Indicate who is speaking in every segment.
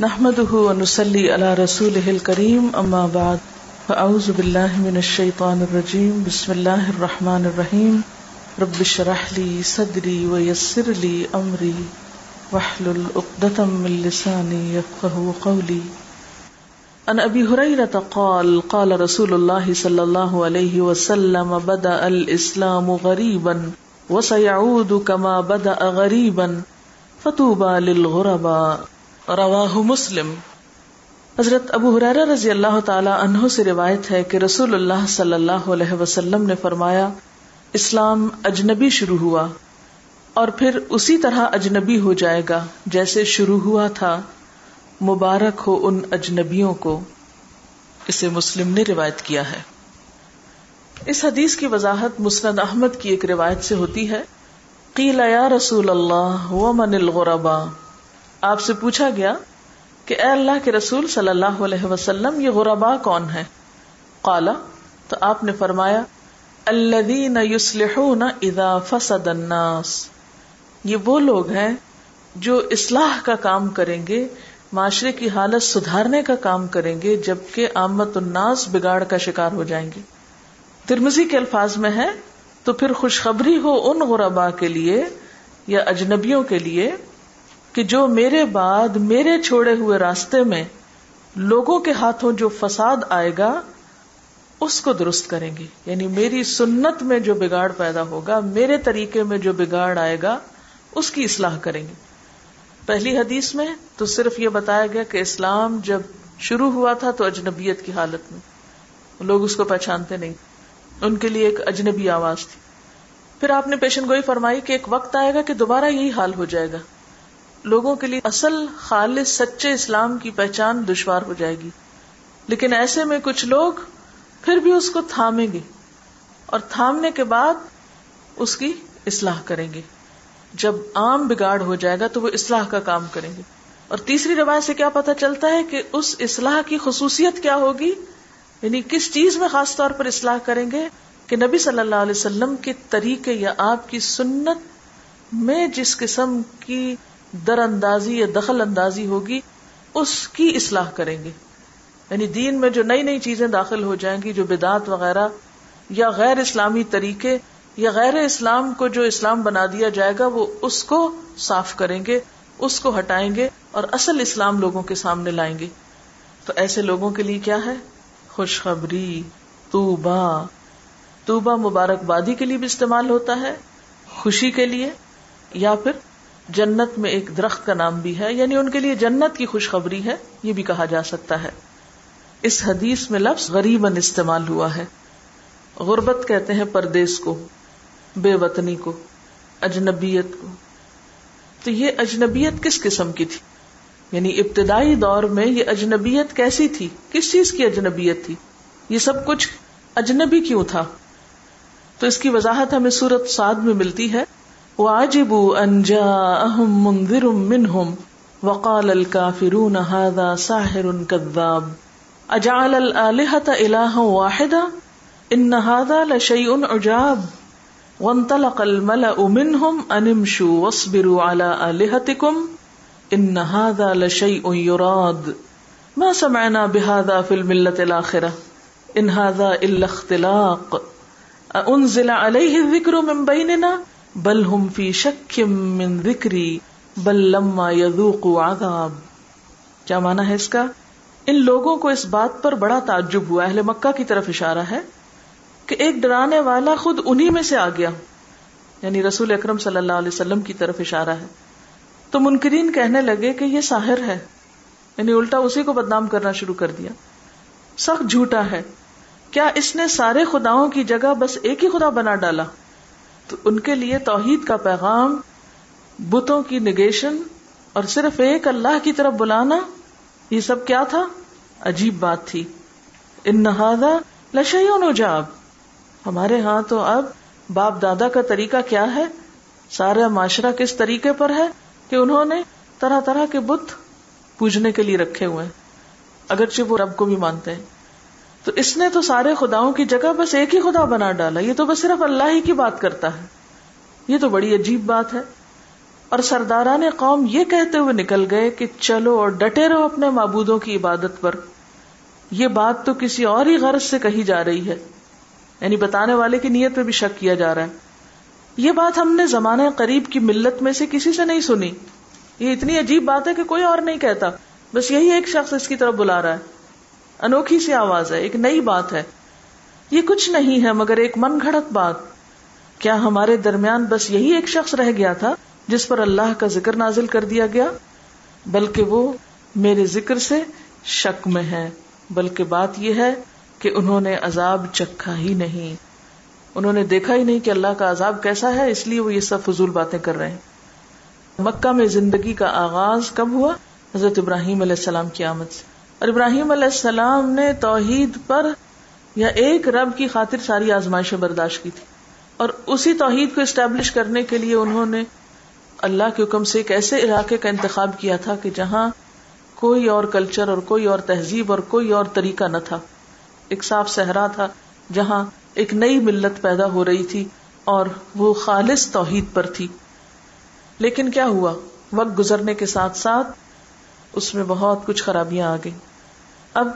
Speaker 1: نحمده ونسلي على رسوله الكريم، أما بعد، فأعوذ بالله من الشيطان الرجيم، بسم الله الرحمن الرحيم، رب اشرح لي صدري ويسر لي أمري، واحلل عقدة من لساني يفقه قولي. عن أبي هريرة قال قال رسول الله صلى الله عليه وسلم، بدأ الإسلام غريبا، وسيعود كما بدأ غريبا، فتوبى للغرباء. رواہ مسلم۔ حضرت ابو حرارہ رضی اللہ تعالی عنہ سے روایت ہے کہ رسول اللہ صلی اللہ علیہ وسلم نے فرمایا، اسلام اجنبی شروع ہوا اور پھر اسی طرح اجنبی ہو جائے گا جیسے شروع ہوا تھا، مبارک ہو ان اجنبیوں کو۔ اسے مسلم نے روایت کیا ہے۔ اس حدیث کی وضاحت مسند احمد کی ایک روایت سے ہوتی ہے۔ قیل یا رسول اللہ، ومن الغربا آپ سے پوچھا گیا کہ اے اللہ کے رسول صلی اللہ علیہ وسلم، یہ غربا کون ہے قالا، تو آپ نے فرمایا، الذین یصلحون اذا فسد الناس۔ یہ وہ لوگ ہیں جو اصلاح کا کام کریں گے، معاشرے کی حالت سدھارنے کا کام کریں گے، جبکہ آمت الناس بگاڑ کا شکار ہو جائیں گے۔ ترمزی کے الفاظ میں ہے، تو پھر خوشخبری ہو ان غربا کے لیے یا اجنبیوں کے لیے کہ جو میرے بعد میرے چھوڑے ہوئے راستے میں لوگوں کے ہاتھوں جو فساد آئے گا، اس کو درست کریں گے۔ یعنی میری سنت میں جو بگاڑ پیدا ہوگا، میرے طریقے میں جو بگاڑ آئے گا، اس کی اصلاح کریں گے۔ پہلی حدیث میں تو صرف یہ بتایا گیا کہ اسلام جب شروع ہوا تھا تو اجنبیت کی حالت میں۔ لوگ اس کو پہچانتے نہیں۔ ان کے لیے ایک اجنبی آواز تھی۔ پھر آپ نے پیشن گوئی فرمائی کہ ایک وقت آئے گا کہ دوبارہ یہی حال ہو جائے گا۔ لوگوں کے لیے اصل خالص سچے اسلام کی پہچان دشوار ہو جائے گی۔ لیکن ایسے میں کچھ لوگ پھر بھی اس کو تھامیں گے اور تھامنے کے بعد اس کی اصلاح کریں گے۔ جب عام بگاڑ ہو جائے گا تو وہ اصلاح کا کام کریں گے۔ اور تیسری روایت سے کیا پتا چلتا ہے کہ اس اصلاح کی خصوصیت کیا ہوگی؟ یعنی کس چیز میں خاص طور پر اصلاح کریں گے؟ کہ نبی صلی اللہ علیہ وسلم کے طریقے یا آپ کی سنت میں جس قسم کی در اندازی یا دخل اندازی ہوگی، اس کی اصلاح کریں گے۔ یعنی دین میں جو نئی نئی چیزیں داخل ہو جائیں گی، جو بدعت وغیرہ یا غیر اسلامی طریقے یا غیر اسلام کو جو اسلام بنا دیا جائے گا، وہ اس کو صاف کریں گے، اس کو ہٹائیں گے اور اصل اسلام لوگوں کے سامنے لائیں گے۔ تو ایسے لوگوں کے لیے کیا ہے؟ خوشخبری توبا توبا مبارکبادی کے لیے بھی استعمال ہوتا ہے، خوشی کے لیے یا پھر جنت میں ایک درخت کا نام بھی ہے یعنی ان کے لیے جنت کی خوشخبری ہے، یہ بھی کہا جا سکتا ہے۔ اس حدیث میں لفظ غریباً استعمال ہوا ہے۔ غربت کہتے ہیں پردیس کو، بے وطنی کو، اجنبیت کو۔ تو یہ اجنبیت کس قسم کی تھی؟ یعنی ابتدائی دور میں یہ اجنبیت کیسی تھی؟ کس چیز کی اجنبیت تھی؟ یہ سب کچھ اجنبی کیوں تھا؟ تو اس کی وضاحت ہمیں سورت سعد میں ملتی ہے۔ واجبوا ان جاءهم منذر منهم وقال الكافرون هذا ساحر كذاب. اجعل الالهه الها واحدا؟ ان هذا لشيء عجاب. وانطلق الملأ منهم ان امشوا واصبروا على الهتكم ان هذا لشيء يراد. ما سمعنا بهذا في الملة الآخرة؟ ان هذا الا اختلاق. انزل عليه الذكر من بيننا؟ بل ہم فی شکم من ذکری، بل لما یذوق عذاب۔ کیا مانا ہے اس کا؟ ان لوگوں کو اس بات پر بڑا تعجب ہوا۔ اہل مکہ کی طرف اشارہ ہے کہ ایک ڈرانے والا خود انہی میں سے آ گیا۔ یعنی رسول اکرم صلی اللہ علیہ وسلم کی طرف اشارہ ہے۔ تو منکرین کہنے لگے کہ یہ ساحر ہے۔ یعنی الٹا اسی کو بدنام کرنا شروع کر دیا۔ سخت جھوٹا ہے۔ کیا اس نے سارے خداؤں کی جگہ بس ایک ہی خدا بنا ڈالا؟ تو ان کے لیے توحید کا پیغام، بتوں کی نگیشن اور صرف ایک اللہ کی طرف بلانا، یہ سب کیا تھا؟ عجیب بات تھی۔ ان نہادا لشیون جاب ہمارے ہاں تو اب باپ دادا کا طریقہ کیا ہے؟ سارا معاشرہ کس طریقے پر ہے کہ انہوں نے طرح طرح کے بت پوجنے کے لیے رکھے ہوئے اگرچہ وہ رب کو بھی مانتے ہیں۔ تو اس نے تو سارے خداؤں کی جگہ بس ایک ہی خدا بنا ڈالا، یہ تو بس صرف اللہ ہی کی بات کرتا ہے۔ یہ تو بڑی عجیب بات ہے۔ اور سرداران قوم یہ کہتے ہوئے نکل گئے کہ چلو اور ڈٹے رہو اپنے معبودوں کی عبادت پر۔ یہ بات تو کسی اور ہی غرض سے کہی جا رہی ہے۔ یعنی بتانے والے کی نیت پہ بھی شک کیا جا رہا ہے۔ یہ بات ہم نے زمانہ قریب کی ملت میں سے کسی سے نہیں سنی۔ یہ اتنی عجیب بات ہے کہ کوئی اور نہیں کہتا۔ بس یہی ایک شخص اس کی طرف بلا رہا ہے۔ انوکھی سی آواز ہے، ایک نئی بات ہے۔ یہ کچھ نہیں ہے، مگر ایک من گھڑت بات۔ کیا ہمارے درمیان بس یہی ایک شخص رہ گیا تھا جس پر اللہ کا ذکر نازل کر دیا گیا؟ بلکہ وہ میرے ذکر سے شک میں ہے۔ بلکہ بات یہ ہے کہ انہوں نے عذاب چکھا ہی نہیں۔ انہوں نے دیکھا ہی نہیں کہ اللہ کا عذاب کیسا ہے، اس لیے وہ یہ سب فضول باتیں کر رہے ہیں۔ مکہ میں زندگی کا آغاز کب ہوا؟ حضرت ابراہیم علیہ السلام کی آمد سے۔ اور ابراہیم علیہ السلام نے توحید پر یا ایک رب کی خاطر ساری آزمائشیں برداشت کی تھی۔ اور اسی توحید کو اسٹیبلش کرنے کے لیے انہوں نے اللہ کے حکم سے ایک ایسے علاقے کا انتخاب کیا تھا کہ جہاں کوئی اور کلچر اور کوئی اور تہذیب اور کوئی اور طریقہ نہ تھا۔ ایک صاف صحرا تھا جہاں ایک نئی ملت پیدا ہو رہی تھی اور وہ خالص توحید پر تھی۔ لیکن کیا ہوا؟ وقت گزرنے کے ساتھ ساتھ اس میں بہت کچھ خرابیاں آ گئی اب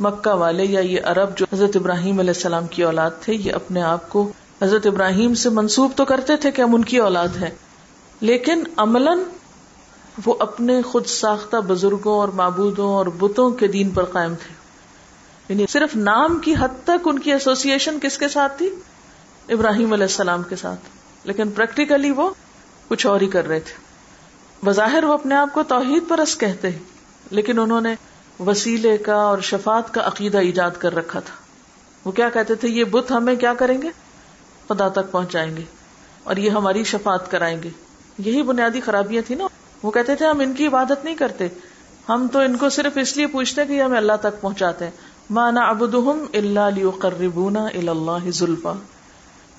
Speaker 1: مکہ والے یا یہ عرب جو حضرت ابراہیم علیہ السلام کی اولاد تھے، یہ اپنے آپ کو حضرت ابراہیم سے منسوب تو کرتے تھے کہ ہم ان کی اولاد ہیں، لیکن عملاً وہ اپنے خود ساختہ بزرگوں اور معبودوں اور بتوں کے دین پر قائم تھے۔ یعنی صرف نام کی حد تک ان کی ایسوسیشن کس کے ساتھ تھی؟ ابراہیم علیہ السلام کے ساتھ۔ لیکن پریکٹیکلی وہ کچھ اور ہی کر رہے تھے۔ بظاہر وہ اپنے آپ کو توحید پرس کہتے ہیں، لیکن انہوں نے وسیلے کا اور شفات کا عقیدہ ایجاد کر رکھا تھا۔ وہ کیا کہتے تھے؟ یہ بت ہمیں کیا کریں گے؟ خدا تک پہنچائیں گے اور یہ ہماری شفات کرائیں گے۔ یہی بنیادی خرابیاں تھی نا۔ وہ کہتے تھے، ہم ان کی عبادت نہیں کرتے۔ ہم تو ان کو صرف اس لیے پوچھتے کہ ہمیں اللہ تک پہنچاتے ہیں۔ مانا ابدہم اللہ قربونا اللہ زلفا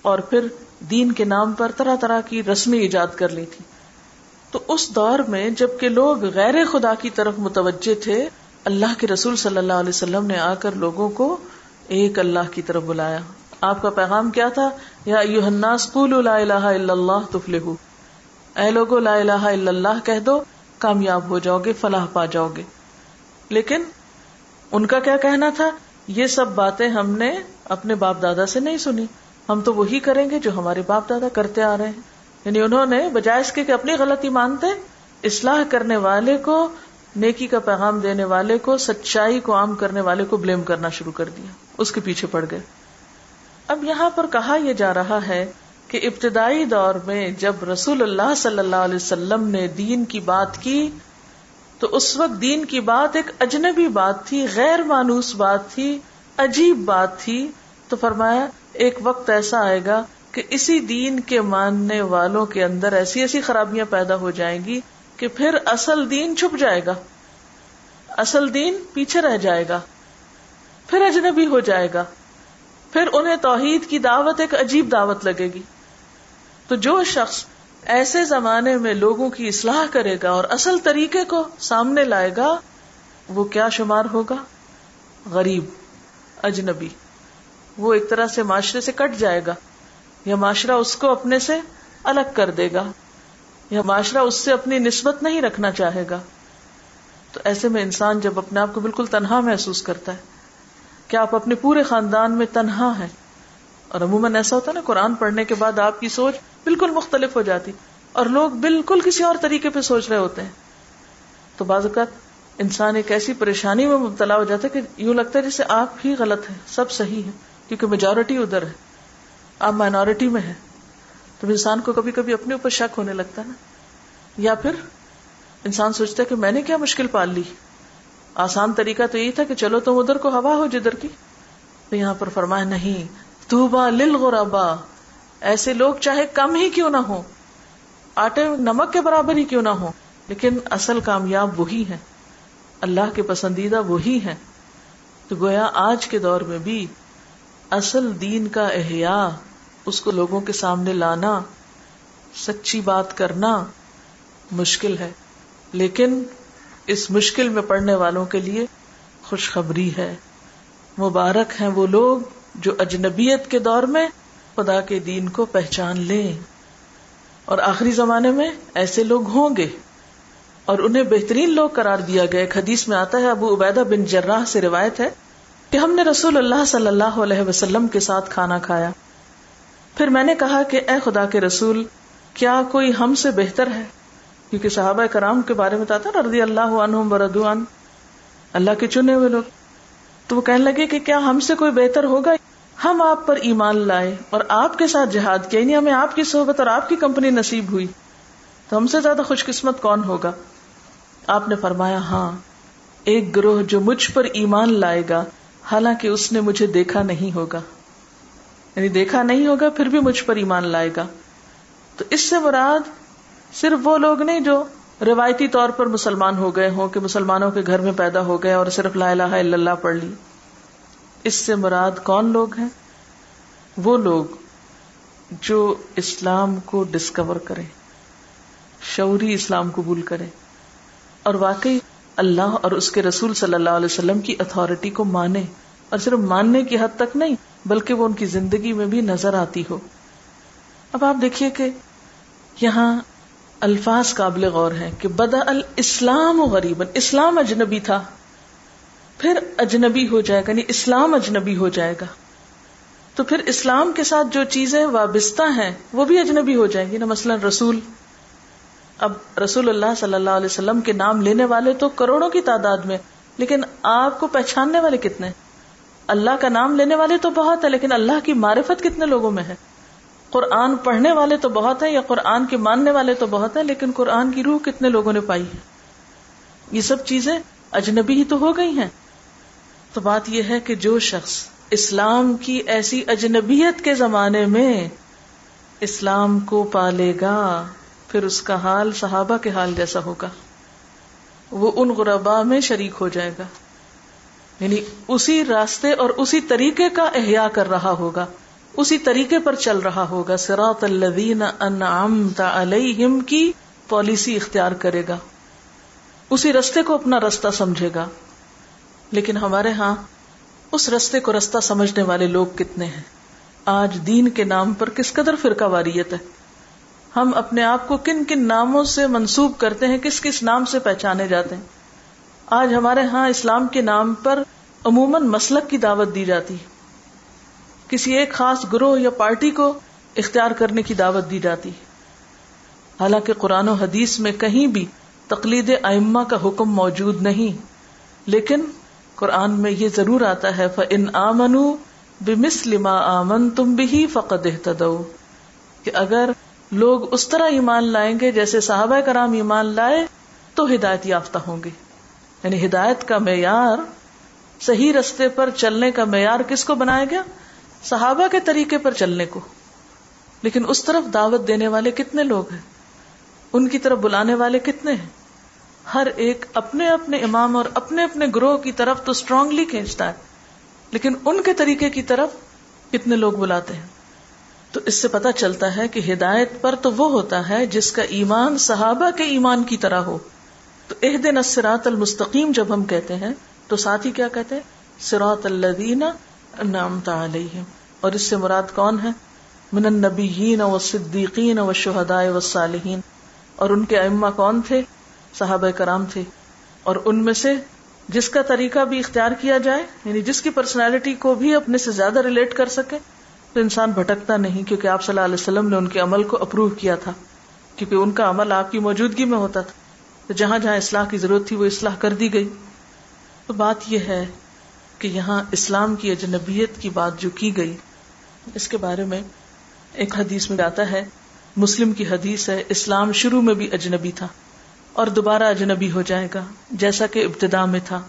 Speaker 1: اور پھر دین کے نام پر طرح طرح کی رسمیں ایجاد کر لی تھی۔ تو اس دور میں جبکہ لوگ غیر خدا کی طرف متوجہ تھے اللہ کے رسول صلی اللہ علیہ وسلم نے آ کر لوگوں کو ایک اللہ کی طرف بلایا۔ آپ کا پیغام کیا تھا؟ یا لا الہ الا اللہ تفلح اے لوگو، لا الہ الا اللہ کہہ دو، کامیاب ہو جاؤ گے، فلاح پا جاؤ گے۔ لیکن ان کا کیا کہنا تھا؟ یہ سب باتیں ہم نے اپنے باپ دادا سے نہیں سنی۔ ہم تو وہی کریں گے جو ہمارے باپ دادا کرتے آ رہے ہیں۔ یعنی انہوں نے بجائے اس کے کہ اپنی غلطی مانتے، اصلاح کرنے والے کو نیکی کا پیغام دینے والے کو، سچائی کو عام کرنے والے کو بلیم کرنا شروع کر دیا۔ اس کے پیچھے پڑ گئے۔ اب یہاں پر کہا یہ جا رہا ہے کہ ابتدائی دور میں جب رسول اللہ صلی اللہ علیہ وسلم نے دین کی بات کی، تو اس وقت دین کی بات ایک اجنبی بات تھی، غیر مانوس بات تھی، عجیب بات تھی۔ تو فرمایا، ایک وقت ایسا آئے گا کہ اسی دین کے ماننے والوں کے اندر ایسی ایسی خرابیاں پیدا ہو جائیں گی کہ پھر اصل دین چھپ جائے گا۔ اصل دین پیچھے رہ جائے گا۔ پھر اجنبی ہو جائے گا۔ پھر انہیں توحید کی دعوت ایک عجیب دعوت لگے گی۔ تو جو شخص ایسے زمانے میں لوگوں کی اصلاح کرے گا اور اصل طریقے کو سامنے لائے گا، وہ کیا شمار ہوگا؟ غریب، اجنبی۔ وہ ایک طرح سے معاشرے سے کٹ جائے گا یا معاشرہ اس کو اپنے سے الگ کر دے گا۔ یا معاشرہ اس سے اپنی نسبت نہیں رکھنا چاہے گا۔ تو ایسے میں انسان جب اپنے آپ کو بالکل تنہا محسوس کرتا ہے کہ آپ اپنے پورے خاندان میں تنہا ہے اور عموماً ایسا ہوتا ہے نا، قرآن پڑھنے کے بعد آپ کی سوچ بالکل مختلف ہو جاتی، اور لوگ بالکل کسی اور طریقے پہ سوچ رہے ہوتے ہیں۔ تو بعض اوقات انسان ایک ایسی پریشانی میں مبتلا ہو جاتا ہے کہ یوں لگتا ہے جیسے آپ ہی غلط ہے سب صحیح ہے کیونکہ میجورٹی ادھر ہے۔ آپ مائنورٹی میں ہے تو انسان کو کبھی کبھی اپنے اوپر شک ہونے لگتا ہے نا۔ یا پھر انسان سوچتا ہے کہ میں نے کیا مشکل پال لی۔ آسان طریقہ تو یہی تھا کہ چلو تم ادھر کو ہوا ہو جدھر کی۔ تو یہاں پر فرمایا نہیں تو با لل ایسے لوگ چاہے کم ہی کیوں نہ ہو آٹے نمک کے برابر ہی کیوں نہ ہو لیکن اصل کامیاب وہی ہے اللہ کے پسندیدہ وہی ہے تو گویا آج کے دور میں بھی اصل دین کا احیاء اس کو لوگوں کے سامنے لانا، سچی بات کرنا مشکل ہے۔ لیکن اس مشکل میں پڑنے والوں کے لیے خوشخبری ہے۔ مبارک ہیں وہ لوگ جو اجنبیت کے دور میں خدا کے دین کو پہچان لیں۔ اور آخری زمانے میں ایسے لوگ ہوں گے۔ اور انہیں بہترین لوگ قرار دیا گیا۔ ایک حدیث میں آتا ہے، ابو عبیدہ بن جراح سے روایت ہے کہ ہم نے رسول اللہ صلی اللہ علیہ وسلم کے ساتھ کھانا کھایا۔ پھر میں نے کہا کہ اے خدا کے رسول، کیا کوئی ہم سے بہتر ہے؟ کیونکہ صحابہ کرام کے بارے میں تھا رضی اللہ عنہم اللہ کے چنے ہوئے لوگ۔ تو وہ کہنے لگے کہ کیا ہم سے کوئی بہتر ہوگا؟ ہم آپ پر ایمان لائے اور آپ کے ساتھ جہاد کیا یعنی ہمیں آپ کی صحبت اور آپ کی کمپنی نصیب ہوئی۔ تو ہم سے زیادہ خوش قسمت کون ہوگا؟ آپ نے فرمایا ہاں ایک گروہ جو مجھ پر ایمان لائے گا، حالانکہ اس نے مجھے دیکھا نہیں ہوگا۔ یعنی دیکھا نہیں ہوگا، پھر بھی مجھ پر ایمان لائے گا۔ تو اس سے مراد صرف وہ لوگ نہیں جو روایتی طور پر مسلمان ہو گئے ہوں، کہ مسلمانوں کے گھر میں پیدا ہو گئے اور صرف لا الہ الا اللہ پڑھ لی۔ اس سے مراد کون لوگ ہیں؟ وہ لوگ جو اسلام کو ڈسکور کرے شعوری اسلام قبول کرے اور واقعی اللہ اور اس کے رسول صلی اللہ علیہ وسلم کی اتارٹی کو مانے اور صرف ماننے کی حد تک نہیں بلکہ وہ ان کی زندگی میں بھی نظر آتی ہو۔ اب آپ دیکھیے کہ یہاں الفاظ قابل غور ہیں کہ بدا الاسلام غریب اسلام اجنبی تھا۔ پھر اجنبی ہو جائے گا یعنی اسلام اجنبی ہو جائے گا۔ تو پھر اسلام کے ساتھ جو چیزیں وابستہ ہیں، وہ بھی اجنبی ہو جائیں گی۔ نا مثلاً رسول۔ اب رسول اللہ صلی اللہ علیہ وسلم کے نام لینے والے تو کروڑوں کی تعداد میں، لیکن آپ کو پہچاننے والے کتنے؟ اللہ کا نام لینے والے تو بہت ہے لیکن اللہ کی معرفت کتنے لوگوں میں ہے؟ قرآن پڑھنے والے تو بہت ہیں یا قرآن کے ماننے والے تو بہت ہیں، لیکن قرآن کی روح کتنے لوگوں نے پائی ہے؟ یہ سب چیزیں اجنبی ہی تو ہو گئی ہیں۔ تو بات یہ ہے کہ جو شخص اسلام کی ایسی اجنبیت کے زمانے میں اسلام کو پالے گا، پھر اس کا حال صحابہ کے حال جیسا ہوگا۔ وہ ان غربا میں شریک ہو جائے گا۔ یعنی اسی راستے اور اسی طریقے کا احیا کر رہا ہوگا، اسی طریقے پر چل رہا ہوگا۔ سراط الذین انعمت علیہم کی پالیسی اختیار کرے گا۔ اسی رستے کو اپنا رستہ سمجھے گا۔ لیکن ہمارے ہاں اس رستے کو رستہ سمجھنے والے لوگ کتنے ہیں؟ آج دین کے نام پر کس قدر فرقہ واریت ہے؟ ہم اپنے آپ کو کن کن ناموں سے منسوب کرتے ہیں، کس کس نام سے پہچانے جاتے ہیں؟ آج ہمارے ہاں اسلام کے نام پر عموماً مسلک کی دعوت دی جاتی ہے۔ کسی ایک خاص گروہ یا پارٹی کو اختیار کرنے کی دعوت دی جاتی ہے۔ حالانکہ قرآن و حدیث میں کہیں بھی تقلید ائمہ کا حکم موجود نہیں، لیکن قرآن میں یہ ضرور آتا ہے ان آمن بمسلما آمن تم بھی فقد کہ اگر لوگ اس طرح ایمان لائیں گے جیسے صحابہ کرام ایمان لائے، تو ہدایت یافتہ ہوں گے۔ یعنی ہدایت کا معیار، صحیح رستے پر چلنے کا معیار کس کو بنایا گیا؟ صحابہ کے طریقے پر چلنے کو۔ لیکن اس طرف دعوت دینے والے کتنے لوگ ہیں؟ ان کی طرف بلانے والے کتنے ہیں؟ ہر ایک اپنے اپنے امام اور اپنے اپنے گروہ کی طرف تو اسٹرانگلی کھینچتا ہے۔ لیکن ان کے طریقے کی طرف کتنے لوگ بلاتے ہیں؟ تو اس سے پتا چلتا ہے کہ ہدایت پر تو وہ ہوتا ہے جس کا ایمان صحابہ کے ایمان کی طرح ہو۔ تو اح دن المستقیم جب ہم کہتے ہیں، تو ساتھ ہی کیا کہتے ہیں؟ سراط الدین علیہم۔ اور اس سے مراد کون ہے؟ من النبیین و صدیقین و شہدائے و صالحین۔ اور ان کے ائمہ کون تھے؟ صحابہ کرام تھے۔ اور ان میں سے جس کا طریقہ بھی اختیار کیا جائے یعنی جس کی پرسنالٹی کو بھی اپنے سے زیادہ ریلیٹ کر سکے، تو انسان بھٹکتا نہیں، کیونکہ آپ صلی اللہ علیہ وسلم نے ان کے عمل کو اپروو کیا تھا۔ کیونکہ ان کا عمل آپ کی موجودگی میں ہوتا تھا۔ تو جہاں جہاں اصلاح کی ضرورت تھی وہ اصلاح کر دی گئی۔ تو بات یہ ہے کہ یہاں اسلام کی اجنبیت کی بات جو کی گئی، اس کے بارے میں ایک حدیث میں آتا ہے، مسلم کی حدیث ہے، اسلام شروع میں بھی اجنبی تھا اور دوبارہ اجنبی ہو جائے گا، جیسا کہ ابتدا میں تھا۔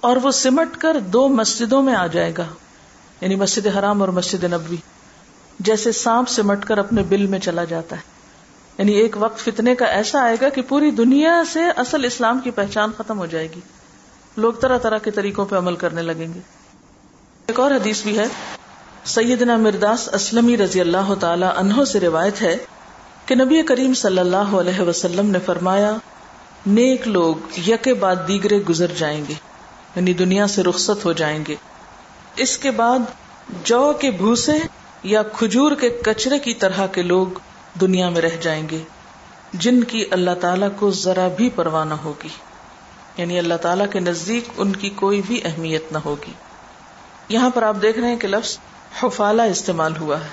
Speaker 1: اور وہ سمٹ کر دو مسجدوں میں آ جائے گا یعنی مسجد حرام اور مسجد نبوی، جیسے سانپ سمٹ کر اپنے بل میں چلا جاتا ہے۔ یعنی ایک وقت فتنے کا ایسا آئے گا کہ پوری دنیا سے اصل اسلام کی پہچان ختم ہو جائے گی۔ لوگ طرح طرح کے طریقوں پہ عمل کرنے لگیں گے۔ ایک اور حدیث بھی ہے۔ سیدنا مرداس اسلم رضی اللہ تعالی عنہ سے روایت ہے کہ نبی کریم صلی اللہ علیہ وسلم نے فرمایا، نیک لوگ یک بعد دیگرے گزر جائیں گے یعنی دنیا سے رخصت ہو جائیں گے۔ اس کے بعد جو کے بھوسے یا کھجور کے کچرے کی طرح کے لوگ دنیا میں رہ جائیں گے، جن کی اللہ تعالی کو ذرا بھی پرواہ نہ ہوگی۔ یعنی اللہ تعالیٰ کے نزدیک ان کی کوئی بھی اہمیت نہ ہوگی۔ یہاں پر آپ دیکھ رہے ہیں کہ لفظ حفالہ استعمال ہوا ہے۔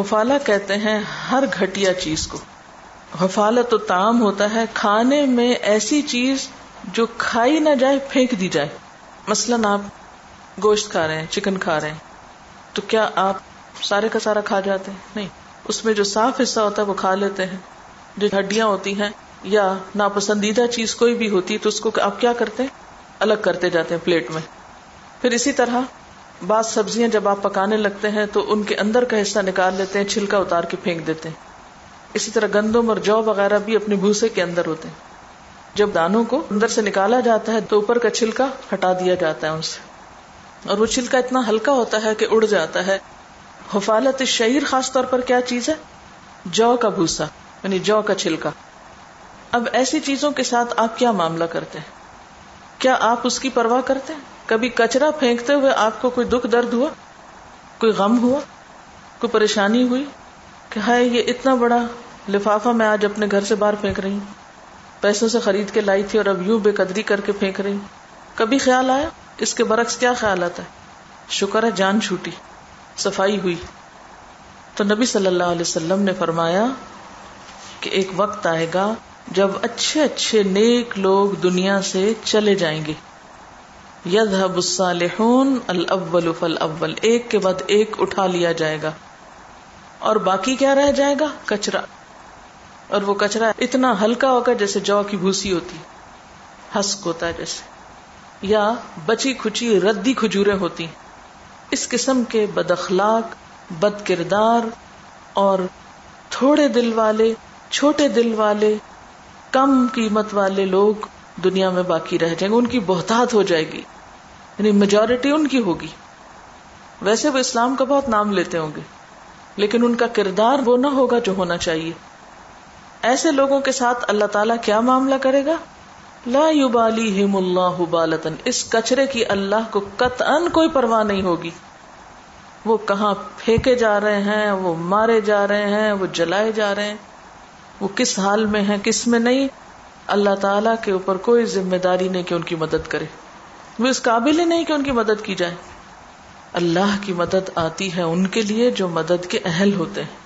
Speaker 1: حفالہ کہتے ہیں ہر گھٹیا چیز کو۔ حفالہ تو تعام ہوتا ہے کھانے میں ایسی چیز جو کھائی نہ جائے، پھینک دی جائے۔ مثلاً آپ گوشت کھا رہے ہیں، چکن کھا رہے ہیں، تو کیا آپ سارے کا سارا کھا جاتے ہیں؟ نہیں۔ اس میں جو صاف حصہ ہوتا ہے وہ کھا لیتے ہیں۔ جو ہڈیاں ہوتی ہیں یا ناپسندیدہ چیز کوئی بھی ہوتی تو اس کو آپ کیا کرتے ہیں؟ الگ کرتے جاتے ہیں پلیٹ میں۔ پھر اسی طرح بعض سبزیاں جب آپ پکانے لگتے ہیں تو ان کے اندر کا حصہ نکال لیتے ہیں، چھلکا اتار کے پھینک دیتے ہیں۔ اسی طرح گندم اور جو وغیرہ بھی اپنے بھوسے کے اندر ہوتے ہیں۔ جب دانوں کو اندر سے نکالا جاتا ہے تو اوپر کا چھلکا ہٹا دیا جاتا ہے ان سے۔ اور وہ چھلکا اتنا ہلکا ہوتا ہے کہ اڑ جاتا ہے۔ حفالت شہیر خاص طور پر کیا چیز ہے؟ جو کا بھوسا یعنی جو کا چھلکا۔ اب ایسی چیزوں کے ساتھ آپ کیا معاملہ کرتے ہیں؟ کیا آپ اس کی پرواہ کرتے ہیں؟ کبھی کچرا پھینکتے ہوئے آپ کو کوئی دکھ درد ہوا؟ کوئی غم ہوا؟ کوئی پریشانی ہوئی کہ ہائے، یہ اتنا بڑا لفافہ میں آج اپنے گھر سے باہر پھینک رہی ہوں۔ پیسوں سے خرید کے لائی تھی اور اب یوں بے قدری کر کے پھینک رہی ہوں۔ کبھی خیال آیا؟ اس کے برعکس کیا خیال آتا ہے؟ شکر ہے، جان چھوٹی۔ صفائی ہوئی۔ تو نبی صلی اللہ علیہ وسلم نے فرمایا کہ ایک وقت آئے گا جب اچھے اچھے نیک لوگ دنیا سے چلے جائیں گے۔ یذهب الصالحون الاول فالاول۔ ایک کے بعد ایک اٹھا لیا جائے گا۔ اور باقی کیا رہ جائے گا؟ کچرا۔ اور وہ کچرا اتنا ہلکا ہوگا جیسے جو کی بھوسی ہوتی۔ ہسک ہوتا ہے جیسے۔ یا بچی کھچی، ردی کھجورے ہوتی۔ اس قسم کے بد اخلاق، بد کردار اور تھوڑے دل والے، چھوٹے دل والے، کم قیمت والے لوگ دنیا میں باقی رہ جائیں گے، ان کی بہتات ہو جائے گی۔ یعنی میجورٹی ان کی ہوگی۔ ویسے وہ اسلام کا بہت نام لیتے ہوں گے، لیکن ان کا کردار وہ نہ ہوگا جو ہونا چاہیے۔ ایسے لوگوں کے ساتھ اللہ تعالیٰ کیا معاملہ کرے گا؟ لا یوبالی ہم اللہ بالتن، اس کچرے کی اللہ کو قطعا کوئی پرواہ نہیں ہوگی۔ وہ کہاں پھینکے جا رہے ہیں، وہ مارے جا رہے ہیں، وہ جلائے جا رہے ہیں۔ وہ کس حال میں ہیں، کس میں نہیں؟ اللہ تعالی کے اوپر کوئی ذمہ داری نہیں کہ ان کی مدد کرے۔ وہ اس قابل ہی نہیں کہ ان کی مدد کی جائے۔ اللہ کی مدد آتی ہے ان کے لیے جو مدد کے اہل ہوتے ہیں۔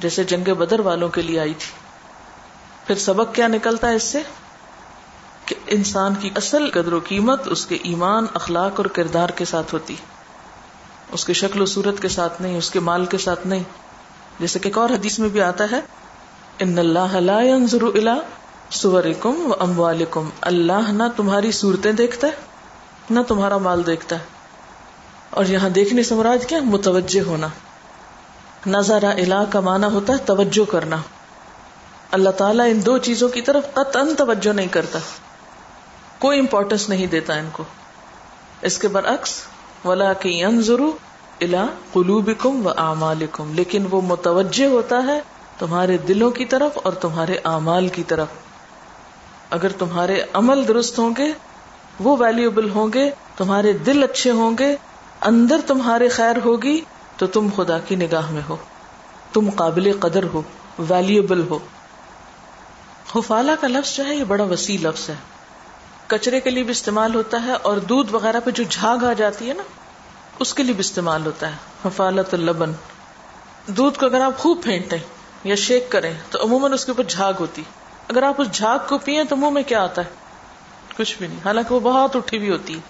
Speaker 1: جیسے جنگ بدر والوں کے لیے آئی تھی۔ پھر سبق کیا نکلتا ہے اس سے؟ کہ انسان کی اصل قدر و قیمت اس کے ایمان، اخلاق اور کردار کے ساتھ ہوتی۔ اس کی شکل و صورت کے ساتھ نہیں، اس کے مال کے ساتھ نہیں۔ جیسے کہ ایک اور حدیث میں بھی آتا ہے، ان اللہ لا ينظر الى صورکم و اموالکم۔ اللہ نہ تمہاری صورتیں دیکھتا ہے، نہ تمہارا مال دیکھتا ہے۔ اور یہاں دیکھنے سے مراد کیا؟ متوجہ ہونا۔ نظر الہ کا معنی ہوتا ہے توجہ کرنا۔ اللہ تعالیٰ ان دو چیزوں کی طرف قطعا توجہ نہیں کرتا۔ کوئی امپورٹینس نہیں دیتا ان کو۔ اس کے برعکس ولا کی انضرو الا قلوبکم و اعمالکم لیکن وہ متوجہ ہوتا ہے تمہارے دلوں کی طرف اور تمہارے اعمال کی طرف۔ اگر تمہارے عمل درست ہوں گے، وہ ویلیوبل ہوں گے، تمہارے دل اچھے ہوں گے، اندر تمہارے خیر ہوگی، تو تم خدا کی نگاہ میں ہو۔ تم قابل قدر ہو ویلیوبل ہو۔ حفالہ کا لفظ جو ہے، یہ بڑا وسیع لفظ ہے۔ کچرے کے لیے بھی استعمال ہوتا ہے اور دودھ وغیرہ پہ جو جھاگ آ جاتی ہے نا، اس کے لیے بھی استعمال ہوتا ہے۔ حفالت اللبن۔ دودھ کو اگر آپ خوب پھینٹیں یا شیک کریں تو عموماً اس کے اوپر جھاگ ہوتی۔ اگر آپ اس جھاگ کو پیئیں تو منہ میں کیا آتا ہے؟ کچھ بھی نہیں۔ حالانکہ وہ بہت اٹھی ہوئی ہوتی۔ ہے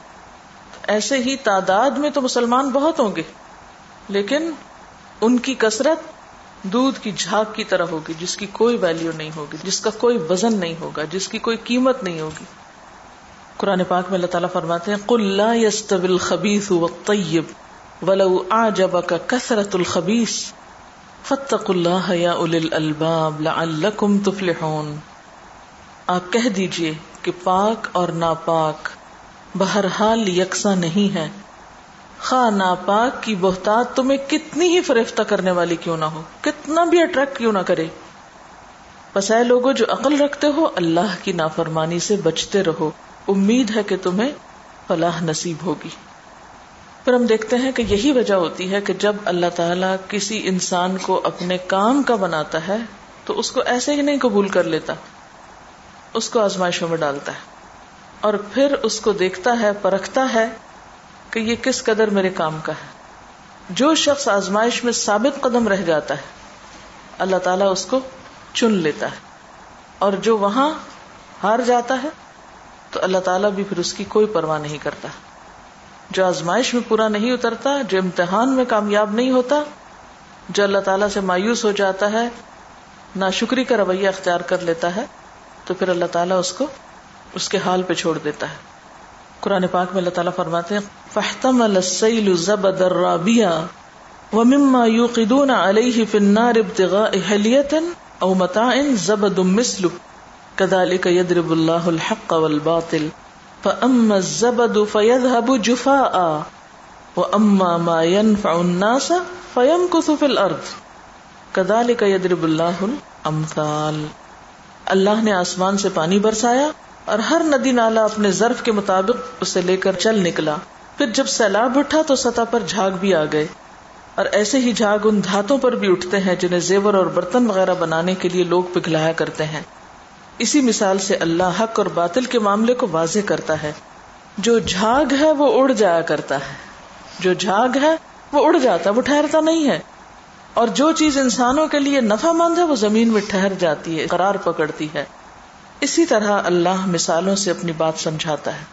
Speaker 1: ایسے ہی تعداد میں تو مسلمان بہت ہوں گے، لیکن ان کی کثرت دودھ کی جھاگ کی طرح ہوگی، جس کی کوئی ویلو نہیں ہوگی، جس کا کوئی وزن نہیں ہوگا، جس کی کوئی قیمت نہیں ہوگی۔ قرآن پاک میں اللہ تعالیٰ فرماتے ہیں، قل لا يستوي الخبيث والطيب ولو اعجبك كثرة الخبيث فتق اللہ یا الباب لعلکم تفلحون۔ آپ کہہ دیجیے کہ پاک اور ناپاک بہرحال یکساں نہیں ہے۔ خواہ ناپاک کی بہتات تمہیں کتنی ہی فریفتہ کرنے والی کیوں نہ ہو، کتنا بھی اٹریکٹ کیوں نہ کرے۔ بس اے لوگوں جو عقل رکھتے ہو، اللہ کی نافرمانی سے بچتے رہو۔ امید ہے کہ تمہیں فلاح نصیب ہوگی۔ پھر ہم دیکھتے ہیں کہ یہی وجہ ہوتی ہے کہ جب اللہ تعالیٰ کسی انسان کو اپنے کام کا بناتا ہے، تو اس کو ایسے ہی نہیں قبول کر لیتا۔ اس کو آزمائشوں میں ڈالتا ہے۔ اور پھر اس کو دیکھتا ہے، پرکھتا ہے کہ یہ کس قدر میرے کام کا ہے۔ جو شخص آزمائش میں ثابت قدم رہ جاتا ہے، اللہ تعالیٰ اس کو چن لیتا ہے۔ اور جو وہاں ہار جاتا ہے تو اللہ تعالیٰ بھی پھر اس کی کوئی پرواہ نہیں کرتا۔ جو آزمائش میں پورا نہیں اترتا، جو امتحان میں کامیاب نہیں ہوتا، جو اللہ تعالیٰ سے مایوس ہو جاتا ہے، ناشکری کا رویہ اختیار کر لیتا ہے، تو پھر اللہ تعالیٰ اس کو، اس کے حال پہ چھوڑ دیتا ہے۔ قرآن پاک میں اللہ تعالیٰ فرماتے ہیں فحتم السیل زبد الرابیہ ومما يوقدون عليه في النار ابتغاء حلية او متاع زبد مثل كذلك يضرب الله الحق والباطل. فاما الزبد فيذهب جفاء. واما ما ينفع الناس فيمكث في الارض كذلك يضرب الله الامثال اللہ نے آسمان سے پانی برسایا اور ہر ندی نالا اپنے ظرف کے مطابق اسے لے کر چل نکلا۔ پھر جب سیلاب اٹھا تو سطح پر جھاگ بھی آ گئے۔ اور ایسے ہی جھاگ ان دھاتوں پر بھی اٹھتے ہیں جنہیں زیور اور برتن وغیرہ بنانے کے لیے لوگ پگھلایا کرتے ہیں۔ اسی مثال سے اللہ حق اور باطل کے معاملے کو واضح کرتا ہے۔ جو جھاگ ہے وہ اڑ جایا کرتا ہے۔ جو جھاگ ہے وہ اڑ جاتا، وہ ٹھہرتا نہیں ہے۔ اور جو چیز انسانوں کے لیے نفع مند ہے، وہ زمین میں ٹھہر جاتی ہے، قرار پکڑتی ہے۔ اسی طرح اللہ مثالوں سے اپنی بات سمجھاتا ہے۔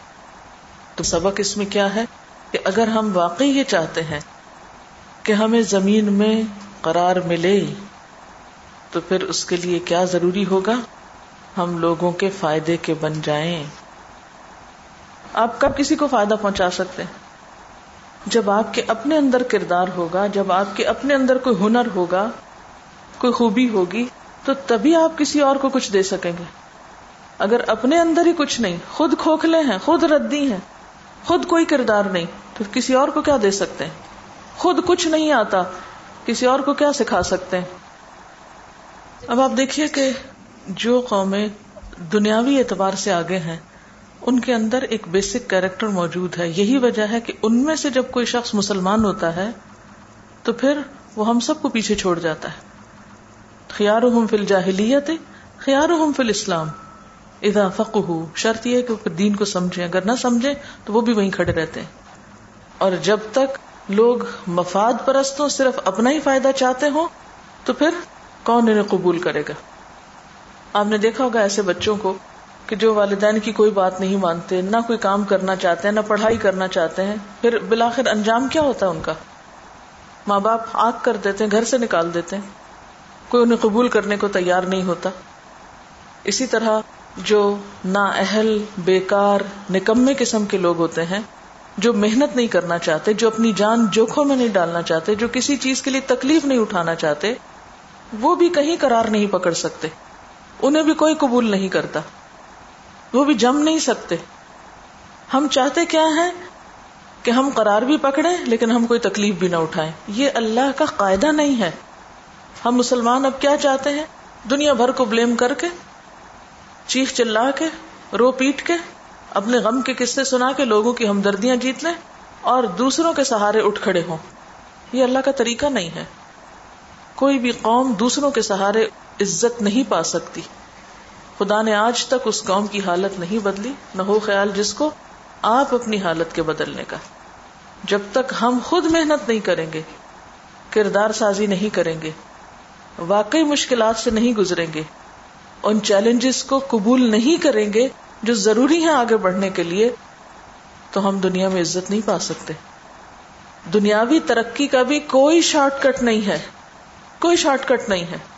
Speaker 1: تو سبق اس میں کیا ہے کہ اگر ہم واقعی یہ چاہتے ہیں کہ ہمیں زمین میں قرار ملے، تو پھر اس کے لیے کیا ضروری ہوگا؟ ہم لوگوں کے فائدے کے بن جائیں۔ آپ کب کسی کو فائدہ پہنچا سکتے؟ ہیں جب آپ کے اپنے اندر کردار ہوگا، جب آپ کے اپنے اندر کوئی ہنر ہوگا، کوئی خوبی ہوگی، تو تبھی آپ کسی اور کو کچھ دے سکیں گے۔ اگر اپنے اندر ہی کچھ نہیں، خود کھوکھلے ہیں، خود ردی ہیں، خود کوئی کردار نہیں، تو کسی اور کو کیا دے سکتے؟ ہیں خود کچھ نہیں آتا، کسی اور کو کیا سکھا سکتے؟ ہیں اب آپ دیکھیے کہ جو قومیں دنیاوی اعتبار سے آگے ہیں، ان کے اندر ایک بیسک کیریکٹر موجود ہے۔ یہی وجہ ہے کہ ان میں سے جب کوئی شخص مسلمان ہوتا ہے، تو پھر وہ ہم سب کو پیچھے چھوڑ جاتا ہے۔ خیار فل جاہلیت خیار فل اسلام ادا فق ہو شرط یہ کہ دین کو سمجھے اگر نہ سمجھے تو وہ بھی وہیں کھڑے رہتے ہیں۔ اور جب تک لوگ مفاد پرستوں صرف اپنا ہی فائدہ چاہتے ہوں، تو پھر کون انہیں قبول کرے گا؟ آپ نے دیکھا ہوگا ایسے بچوں کو کہ جو والدین کی کوئی بات نہیں مانتے، نہ کوئی کام کرنا چاہتے ہیں، نہ پڑھائی کرنا چاہتے ہیں، پھر بلاخر انجام کیا ہوتا ہے ان کا؟ ماں باپ آگ کر دیتے ہیں، گھر سے نکال دیتے ہیں۔ کوئی انہیں قبول کرنے کو تیار نہیں ہوتا۔ اسی طرح جو نا اہل بیکار، نکمے قسم کے لوگ ہوتے ہیں، جو محنت نہیں کرنا چاہتے، جو اپنی جان جوکھوں میں نہیں ڈالنا چاہتے، جو کسی چیز کے لیے تکلیف نہیں اٹھانا چاہتے، وہ بھی کہیں قرار نہیں پکڑ سکتے۔ انہیں بھی کوئی قبول نہیں کرتا۔ وہ بھی جم نہیں سکتے۔ ہم چاہتے کیا ہے کہ ہم قرار بھی پکڑے لیکن ہم کوئی تکلیف بھی نہ اٹھائیں۔ یہ اللہ کا قاعدہ نہیں ہے۔ ہم مسلمان اب کیا چاہتے ہیں؟ دنیا بھر کو بلیم کر کے، چیخ چلا کے، رو پیٹ کے، اپنے غم کے قصے سنا کے لوگوں کی ہمدردیاں جیت لیں اور دوسروں کے سہارے اٹھ کھڑے ہوں۔ یہ اللہ کا طریقہ نہیں ہے۔ کوئی بھی قوم دوسروں کے سہارے عزت نہیں پا سکتی۔ خدا نے آج تک اس قوم کی حالت نہیں بدلی، نہ ہو خیال جس کو آپ اپنی حالت کے بدلنے کا۔ جب تک ہم خود محنت نہیں کریں گے، کردار سازی نہیں کریں گے، واقعی مشکلات سے نہیں گزریں گے، ان چیلنجز کو قبول نہیں کریں گے جو ضروری ہے آگے بڑھنے کے لیے، تو ہم دنیا میں عزت نہیں پا سکتے۔ دنیاوی ترقی کا بھی کوئی شارٹ کٹ نہیں ہے۔ کوئی شارٹ کٹ نہیں ہے۔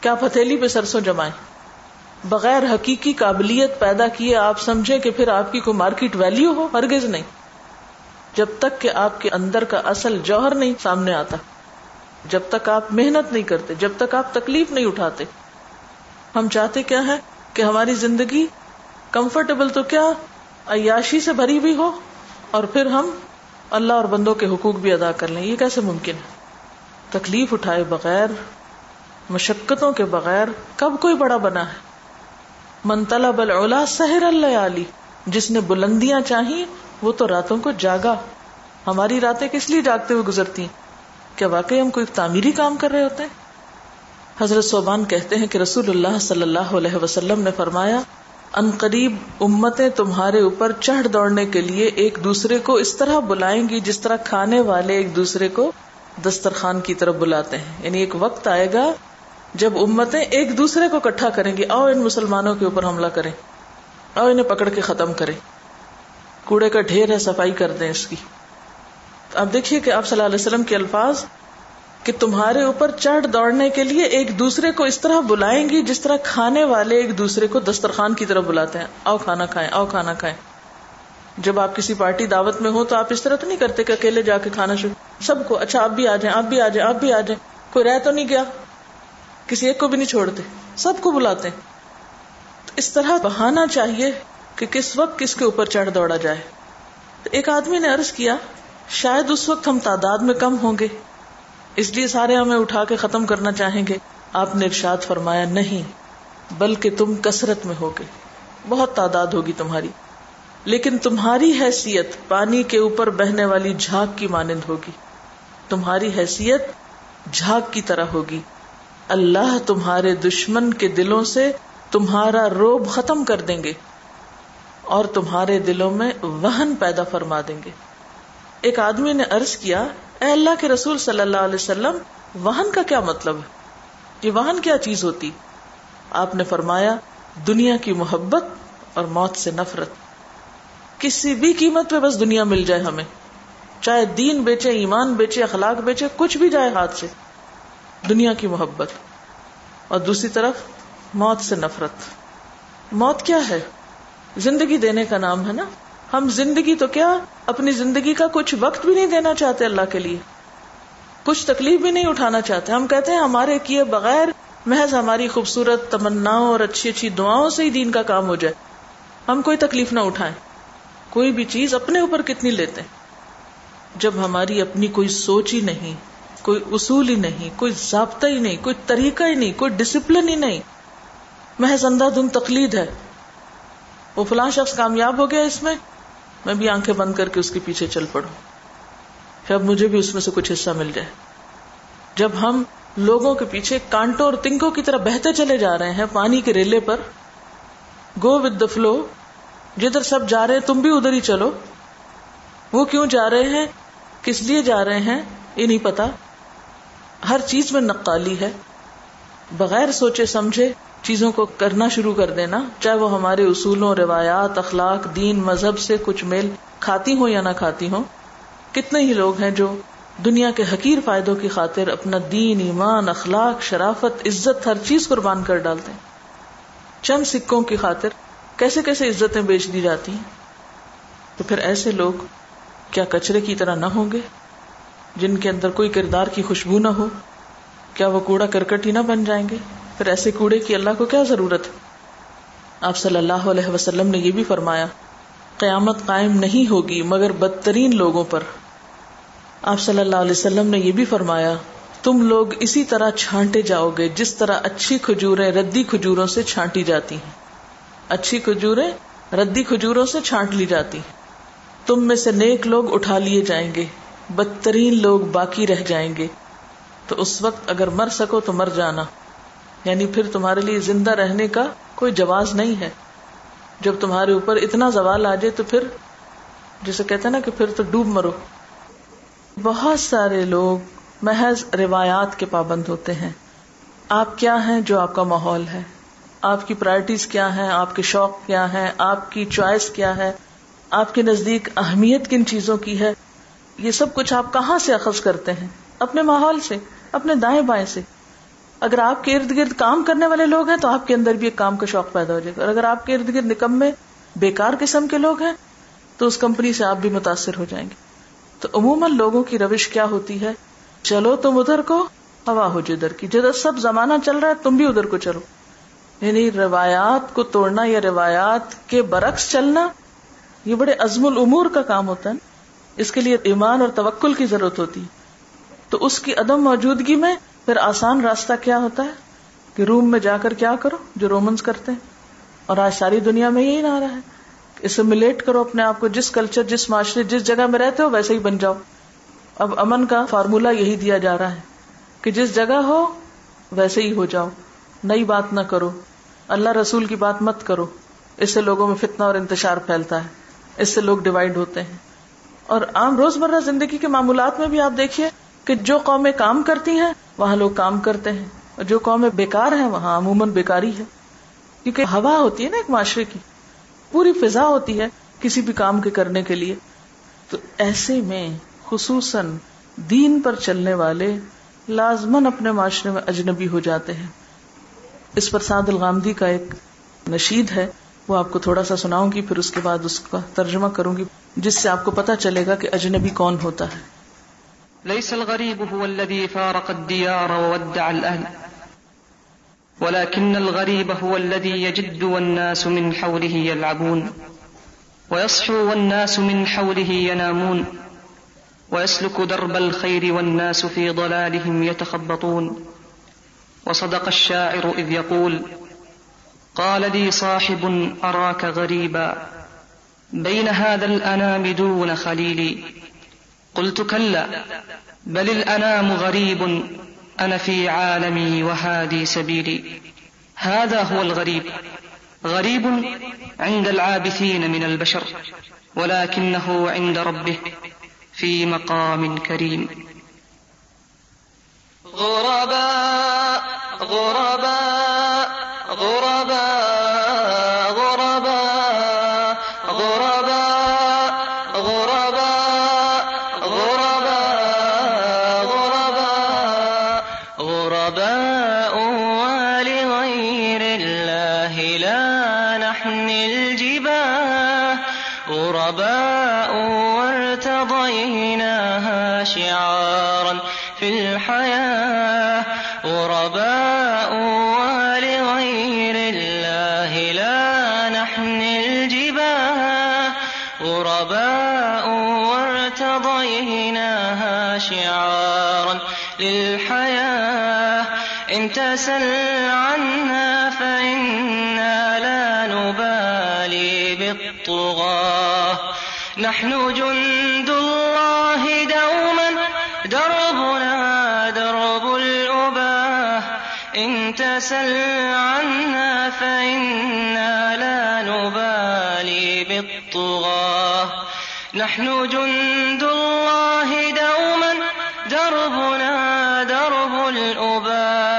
Speaker 1: کیا پتھیلی پہ سرسوں جمائیں؟ بغیر حقیقی قابلیت پیدا کیے آپ سمجھیں کہ پھر آپ کی کوئی مارکیٹ ویلو ہو؟ ہرگز نہیں۔ جب تک کہ آپ کے اندر کا اصل جوہر نہیں سامنے آتا۔ جب تک آپ محنت نہیں کرتے، جب تک آپ تکلیف نہیں اٹھاتے۔ ہم چاہتے کیا ہے کہ ہماری زندگی کمفرٹیبل تو کیا عیاشی سے بھری بھی ہو؟ اور پھر ہم اللہ اور بندوں کے حقوق بھی ادا کر لیں۔ یہ کیسے ممکن ہے؟ تکلیف اٹھائے بغیر مشقتوں کے بغیر کب کوئی بڑا بنا ہے؟ منتلا بل سہر اللہ علی جس نے بلندیاں چاہی، وہ تو راتوں کو جاگا۔ ہماری راتیں کس لیے جاگتے ہوئے گزرتی؟ ہیں کیا واقعی ہم کوئی تعمیری کام کر رہے ہوتے ہیں؟ حضرت صوبان کہتے ہیں کہ رسول اللہ صلی اللہ علیہ وسلم نے فرمایا، ان قریب امتیں تمہارے اوپر چڑھ دوڑنے کے لیے ایک دوسرے کو اس طرح بلائیں گی جس طرح کھانے والے ایک دوسرے کو دسترخوان کی طرف بلاتے ہیں۔ یعنی ایک وقت آئے گا جب امتیں ایک دوسرے کو کٹھا کریں گی او ان مسلمانوں کے اوپر حملہ کریں۔ او انہیں پکڑ کے ختم کریں۔ کوڑے کا ڈھیر ہے، صفائی کر دیں اس کی۔ اب دیکھیے کہ آپ صلی اللہ علیہ وسلم کے الفاظ کہ تمہارے اوپر چڑھ دوڑنے کے لیے ایک دوسرے کو اس طرح بلائیں گی جس طرح کھانے والے ایک دوسرے کو دسترخوان کی طرف بلاتے ہیں۔ او کھانا کھائیں او کھانا کھائیں۔ جب آپ کسی پارٹی دعوت میں ہو تو آپ اس طرح تو نہیں کرتے کہ اکیلے جا کے کھانا شروع سب کو اچھا آپ بھی آ جائیں، آپ بھی آ جائیں، آپ بھی آ جائیں۔ کوئی رہ تو نہیں گیا۔ کسی ایک کو بھی نہیں چھوڑتے، سب کو بلاتے۔ تو اس طرح بہانا چاہیے کہ کس وقت کس کے اوپر چڑھ دوڑا جائے۔ ایک آدمی نے ارض کیا، شاید اس وقت ہم تعداد میں کم ہوں گے، اس لیے سارے ہمیں اٹھا کے ختم کرنا چاہیں گے۔ آپ نے ارشاد فرمایا، نہیں، بلکہ تم کثرت میں ہوگے۔ بہت تعداد ہوگی تمہاری۔ لیکن تمہاری حیثیت پانی کے اوپر بہنے والی جھاگ کی مانند ہوگی۔ تمہاری حیثیت جھاگ کی طرح ہوگی۔ اللہ تمہارے دشمن کے دلوں سے تمہارا روب ختم کر دیں گے اور تمہارے دلوں میں وہن پیدا فرما دیں گے۔ ایک آدمی نے ارض کیا، اے اللہ کے رسول صلی اللہ علیہ وسلم، وہن کا کیا مطلب ہے؟ یہ وہن کیا چیز ہوتی؟ آپ نے فرمایا، دنیا کی محبت اور موت سے نفرت۔ کسی بھی قیمت پہ بس دنیا مل جائے ہمیں۔ چاہے دین بیچے، ایمان بیچے، اخلاق بیچے، کچھ بھی جائے ہاتھ سے۔ دنیا کی محبت اور دوسری طرف موت سے نفرت۔ موت کیا ہے؟ زندگی دینے کا نام ہے نا؟ ہم زندگی تو کیا اپنی زندگی کا کچھ وقت بھی نہیں دینا چاہتے اللہ کے لیے؟ کچھ تکلیف بھی نہیں اٹھانا چاہتے۔ ہم کہتے ہیں ہمارے کیے بغیر محض ہماری خوبصورت تمنا اور اچھی اچھی دعاؤں سے ہی دین کا کام ہو جائے۔ ہم کوئی تکلیف نہ اٹھائیں۔ کوئی بھی چیز اپنے اوپر کتنی لیتے جب ہماری اپنی کوئی سوچ ہی نہیں کوئی اصول ہی نہیں، کوئی ضابطہ ہی نہیں، کوئی طریقہ ہی نہیں، کوئی ڈسپلن ہی نہیں۔ محض اندھا دھند تقلید ہے۔ وہ فلاں شخص کامیاب ہو گیا اس میں میں بھی آنکھیں بند کر کے اس کے پیچھے چل پڑوں۔ اب مجھے بھی اس میں سے کچھ حصہ مل جائے۔ جب ہم لوگوں کے پیچھے کانٹوں اور تنکوں کی طرح بہتے چلے جا رہے ہیں پانی کے ریلے پر گو ود دا فلو جدھر سب جا رہے ہیں، تم بھی ادھر ہی چلو۔ وہ کیوں جا رہے ہیں؟ کس لیے جا رہے ہیں؟ یہ نہیں پتا۔ ہر چیز میں نقالی ہے۔ بغیر سوچے سمجھے چیزوں کو کرنا شروع کر دینا، چاہے وہ ہمارے اصولوں، روایات، اخلاق، دین، مذہب سے کچھ میل کھاتی ہوں یا نہ کھاتی ہوں۔ کتنے ہی لوگ ہیں جو دنیا کے حقیر فائدوں کی خاطر اپنا دین، ایمان، اخلاق، شرافت، عزت، ہر چیز قربان کر ڈالتے ہیں۔ چند سکوں کی خاطر کیسے کیسے عزتیں بیچ دی جاتی ہیں؟ تو پھر ایسے لوگ کیا کچرے کی طرح نہ ہوں گے؟ جن کے اندر کوئی کردار کی خوشبو نہ ہو، کیا وہ کوڑا کرکٹ ہی نہ بن جائیں گے؟ پھر ایسے کوڑے کی اللہ کو کیا ضرورت؟ آپ صلی اللہ علیہ وسلم نے یہ بھی فرمایا، قیامت قائم نہیں ہوگی مگر بدترین لوگوں پر۔ آپ صلی اللہ علیہ وسلم نے یہ بھی فرمایا، تم لوگ اسی طرح چھانٹے جاؤ گے جس طرح اچھی کھجوریں ردی کھجوروں سے چھانٹی جاتی ہیں۔ اچھی کھجوریں ردی کھجوروں سے چھانٹ لی جاتی تم میں سے نیک لوگ اٹھا لیے جائیں گے۔ بدترین لوگ باقی رہ جائیں گے۔ تو اس وقت اگر مر سکو تو مر جانا۔ یعنی پھر تمہارے لیے زندہ رہنے کا کوئی جواز نہیں ہے۔ جب تمہارے اوپر اتنا زوال آ جائے تو پھر جسے کہتے نا کہ پھر تو ڈوب مرو۔ بہت سارے لوگ محض روایات کے پابند ہوتے ہیں۔ آپ کیا ہیں جو آپ کا ماحول ہے؟ آپ کی پرائرٹیز کیا ہیں؟ آپ کے شوق کیا ہیں؟ آپ کی چوائس کیا ہے؟ آپ کے نزدیک اہمیت کن چیزوں کی ہے؟ یہ سب کچھ آپ کہاں سے اخذ کرتے ہیں؟ اپنے ماحول سے، اپنے دائیں بائیں سے۔ اگر آپ کے ارد گرد کام کرنے والے لوگ ہیں تو آپ کے اندر بھی ایک کام کا شوق پیدا ہو جائے گا۔ اور اگر آپ کے ارد گرد نکم میں بےکار قسم کے لوگ ہیں تو اس کمپنی سے آپ بھی متاثر ہو جائیں گے۔ تو عموماً لوگوں کی روش کیا ہوتی ہے؟ چلو تم ادھر کو، ہوا ہو جدھر کی۔ جدھر سب زمانہ چل رہا ہے، تم بھی ادھر کو چلو۔ یعنی روایات کو توڑنا یا روایات کے برعکس چلنا، یہ بڑے عزم العمور کا کام ہوتا ہے اس کے لیے ایمان اور توکل کی ضرورت ہوتی ہے تو اس کی عدم موجودگی میں پھر آسان راستہ کیا ہوتا ہے کہ روم میں جا کر کیا کرو جو رومنس کرتے ہیں؟ اور آج ساری دنیا میں یہی نہ رہا ہے اسملیٹ کرو اپنے آپ کو، جس کلچر، جس معاشرے، جس جگہ میں رہتے ہو ویسے ہی بن جاؤ۔ اب امن کا فارمولا یہی دیا جا رہا ہے کہ جس جگہ ہو ویسے ہی ہو جاؤ۔ نئی بات نہ کرو۔ اللہ رسول کی بات مت کرو۔ اس سے لوگوں میں فتنا اور انتشار پھیلتا ہے۔ اس سے لوگ ڈیوائڈ ہوتے ہیں۔ اور عام روز مرہ زندگی کے معمولات میں بھی آپ دیکھیے کہ جو قومیں کام کرتی ہیں، وہاں لوگ کام کرتے ہیں۔ اور جو قومیں بیکار ہیں، وہاں عموماً بیکاری ہے۔ کیونکہ ہوا ہوتی ہے نا ایک معاشرے کی۔ پوری فضا ہوتی ہے کسی بھی کام کے کرنے کے لیے۔ تو ایسے میں خصوصاً دین پر چلنے والے لازمن اپنے معاشرے میں اجنبی ہو جاتے ہیں۔ اس پر سعد الغامدی کا ایک نشید ہے۔ وہ آپ کو تھوڑا سا سناؤں گی، پھر اس کے بعد اس کا ترجمہ کروں گی۔ جس سے آپ کو پتا چلے گا کہ اجنبی کون ہوتا ہے۔
Speaker 2: ليس الغريب هو الذي فارق الديار وودع الأهل، ولكن الغريب هو الذي يجد والناس من حوله يلعبون، ويصحو والناس من حوله ينامون، ويسلك درب الخير والناس في ضلالهم يتخبطون. وصدق الشاعر إذ يقول، قال لي صاحب أراك غريبا بين هذا الأنام دون خليلي. قلت كلا، بل الأنام غريب، أنا في عالمي وهادي سبيلي. هذا هو الغريب. غريب عند العابثين من البشر، ولكنه عند ربه في مقام كريم.
Speaker 3: غرباء غرباء غرباء.
Speaker 2: تسل عنا فإنا لا نبالي بالطغاة. نحن جند الله دوما، دربنا درب الأباه إن تسل عنا فإنا لا نبالي بالطغاة. نحن جند الله دوما، دربنا درب الأباه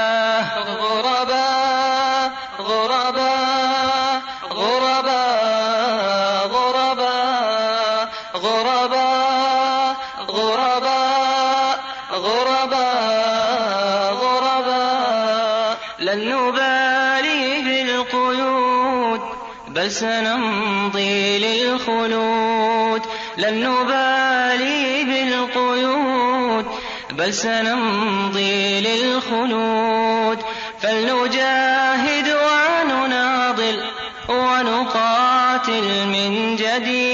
Speaker 2: فسنمضي للخلود. لن نبالي بالقيود. بل سنمضي للخلود. فلنجاهد ونناضل ونقاتل من جديد.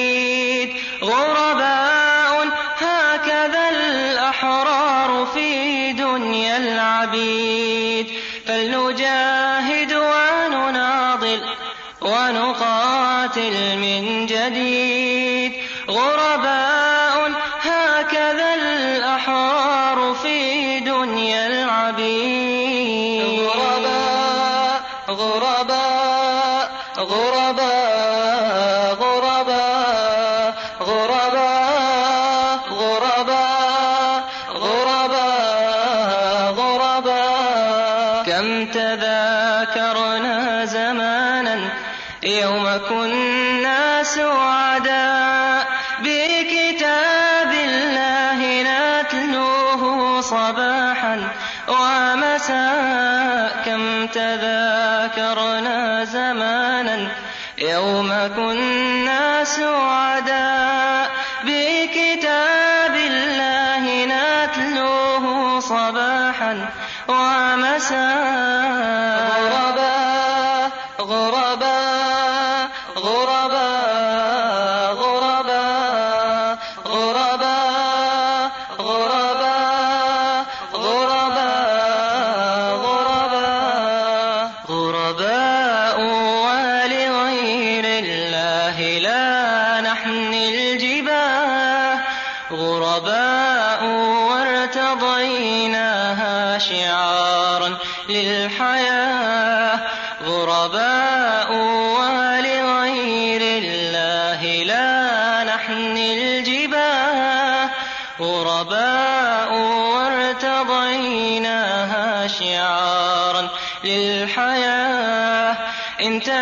Speaker 2: غربا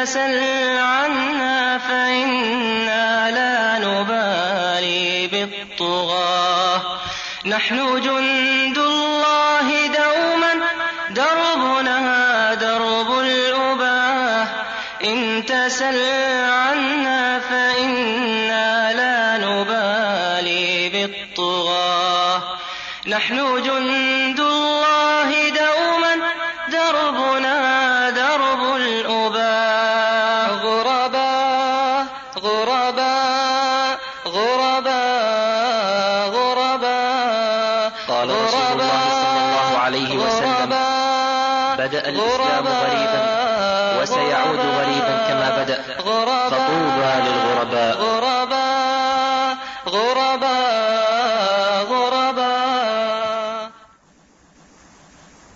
Speaker 2: تسل عنا فإنا لا نبالي بالطغاة. نحن جند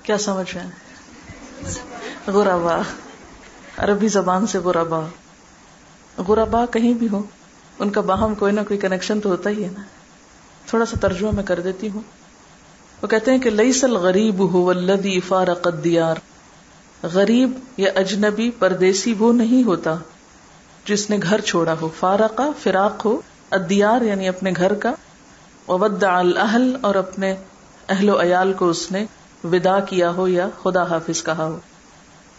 Speaker 1: کیا سمجھ رہے ہیں؟ غربا. عربی زبان سے غربا. غربا کہیں بھی ہو، ان کا باہم کوئی نہ کوئی کنیکشن تو ہوتا ہی ہے نا. تھوڑا سا ترجمہ میں کر دیتی ہوں. وہ کہتے ہیں کہ لئیس الغریب ہو ولدی فارق الدیار. غریب یا اجنبی پردیسی وہ نہیں ہوتا جس نے گھر چھوڑا ہو. فارقہ فراق ہو ادیار یعنی اپنے گھر کا. وودع الاہل اور اپنے اہل و عیال کو اس نے ودا کیا ہو یا خدا حافظ کہا ہو۔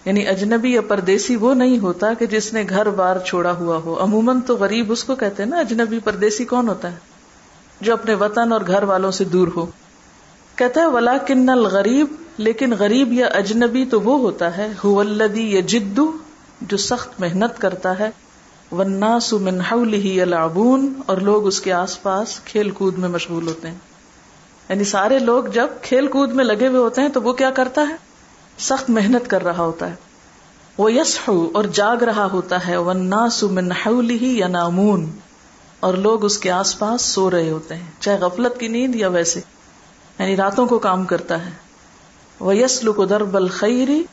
Speaker 1: یعنی اجنبی یا پردیسی وہ نہیں ہوتا کہ جس نے گھر بار چھوڑا ہوا ہو۔ عموماً تو غریب اس کو کہتے ہیں نا، اجنبی پردیسی کون ہوتا ہے؟ جو اپنے وطن اور گھر والوں سے دور ہو۔ کہتا ہے ولا کن الغریب، لیکن غریب یا اجنبی تو وہ ہوتا ہے۔ الدی یا جدو جو سخت محنت کرتا ہے۔ والناس من حوله يلعبون اور لوگ اس کے آس پاس کھیل کود میں مشغول ہوتے ہیں۔ یعنی سارے لوگ جب کھیل کود میں لگے ہوئے ہوتے ہیں تو وہ کیا کرتا ہے؟ سخت محنت کر رہا ہوتا ہے۔ وہ یس اور جاگ رہا ہوتا ہے۔ والناس من حوله ينامون اور لوگ اس کے آس پاس سو رہے ہوتے ہیں۔ چاہے غفلت کی نیند یا ویسے۔ یعنی راتوں کو کام کرتا ہے۔ وہ یسل کو در بل خیری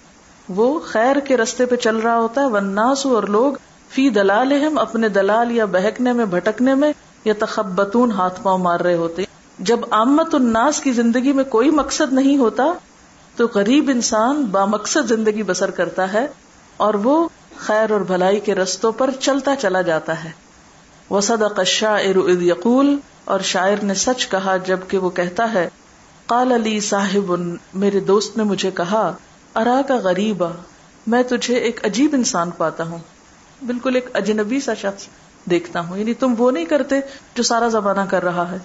Speaker 1: وہ خیر کے رستے پہ چل رہا ہوتا ہے۔ وناسو اور لوگ فی دلال اپنے دلال یا بہکنے میں، بھٹکنے میں یا تخبتون ہاتھ پاؤں مار رہے ہوتے جب آمت الناس کی زندگی میں کوئی مقصد نہیں ہوتا، تو غریب انسان با مقصد زندگی بسر کرتا ہے اور وہ خیر اور بھلائی کے رستوں پر چلتا چلا جاتا ہے۔ وہ صدق الشاعر اذ یقول، اور شاعر نے سچ کہا جبکہ وہ کہتا ہے، قال علی صاحب، میرے دوست نے مجھے کہا ارا کا غریب میں تجھے ایک عجیب انسان پاتا ہوں۔ بالکل ایک اجنبی سا شخص دیکھتا ہوں۔ یعنی تم وہ نہیں کرتے جو سارا زمانہ کر رہا ہے۔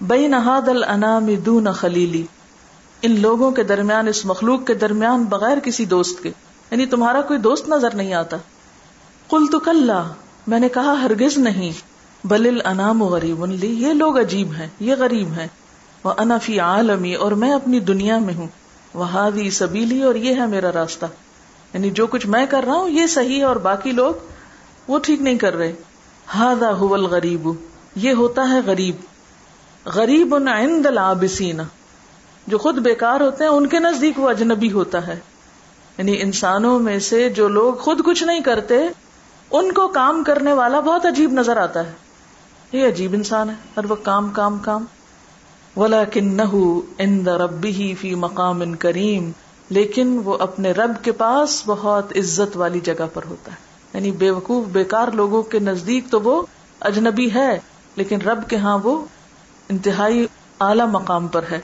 Speaker 1: بئی نہاد الانام دون خلیلی ان لوگوں کے درمیان، اس مخلوق کے درمیان بغیر کسی دوست کے یعنی تمہارا کوئی دوست نظر نہیں آتا. کل تو کل میں نے کہا ہرگز نہیں. بل الانام غریب لی، یہ لوگ عجیب ہیں، یہ غریب ہیں. وہ انفی عالمی، اور میں اپنی دنیا میں ہوں. وہ سبیلی، اور یہ ہے میرا راستہ. یعنی جو کچھ میں کر رہا ہوں، یہ صحیح ہے، اور باقی لوگ وہ ٹھیک نہیں کر رہے. ہادا ہل غریب یہ ہوتا ہے غریب. غریب عند العابسین، جو خود بیکار ہوتے ہیں، ان کے نزدیک وہ اجنبی ہوتا ہے۔ یعنی انسانوں میں سے جو لوگ خود کچھ نہیں کرتے، ان کو کام کرنے والا بہت عجیب نظر آتا ہے۔ یہ عجیب انسان ہے، ہر وہ کام کام کام۔ ولا کن ان ربی فی مقام ان کریم لیکن وہ اپنے رب کے پاس بہت عزت والی جگہ پر ہوتا ہے۔ یعنی بے وقوف بیکار لوگوں کے نزدیک تو وہ اجنبی ہے، لیکن رب کے ہاں وہ انتہائی اعلی مقام پر ہے۔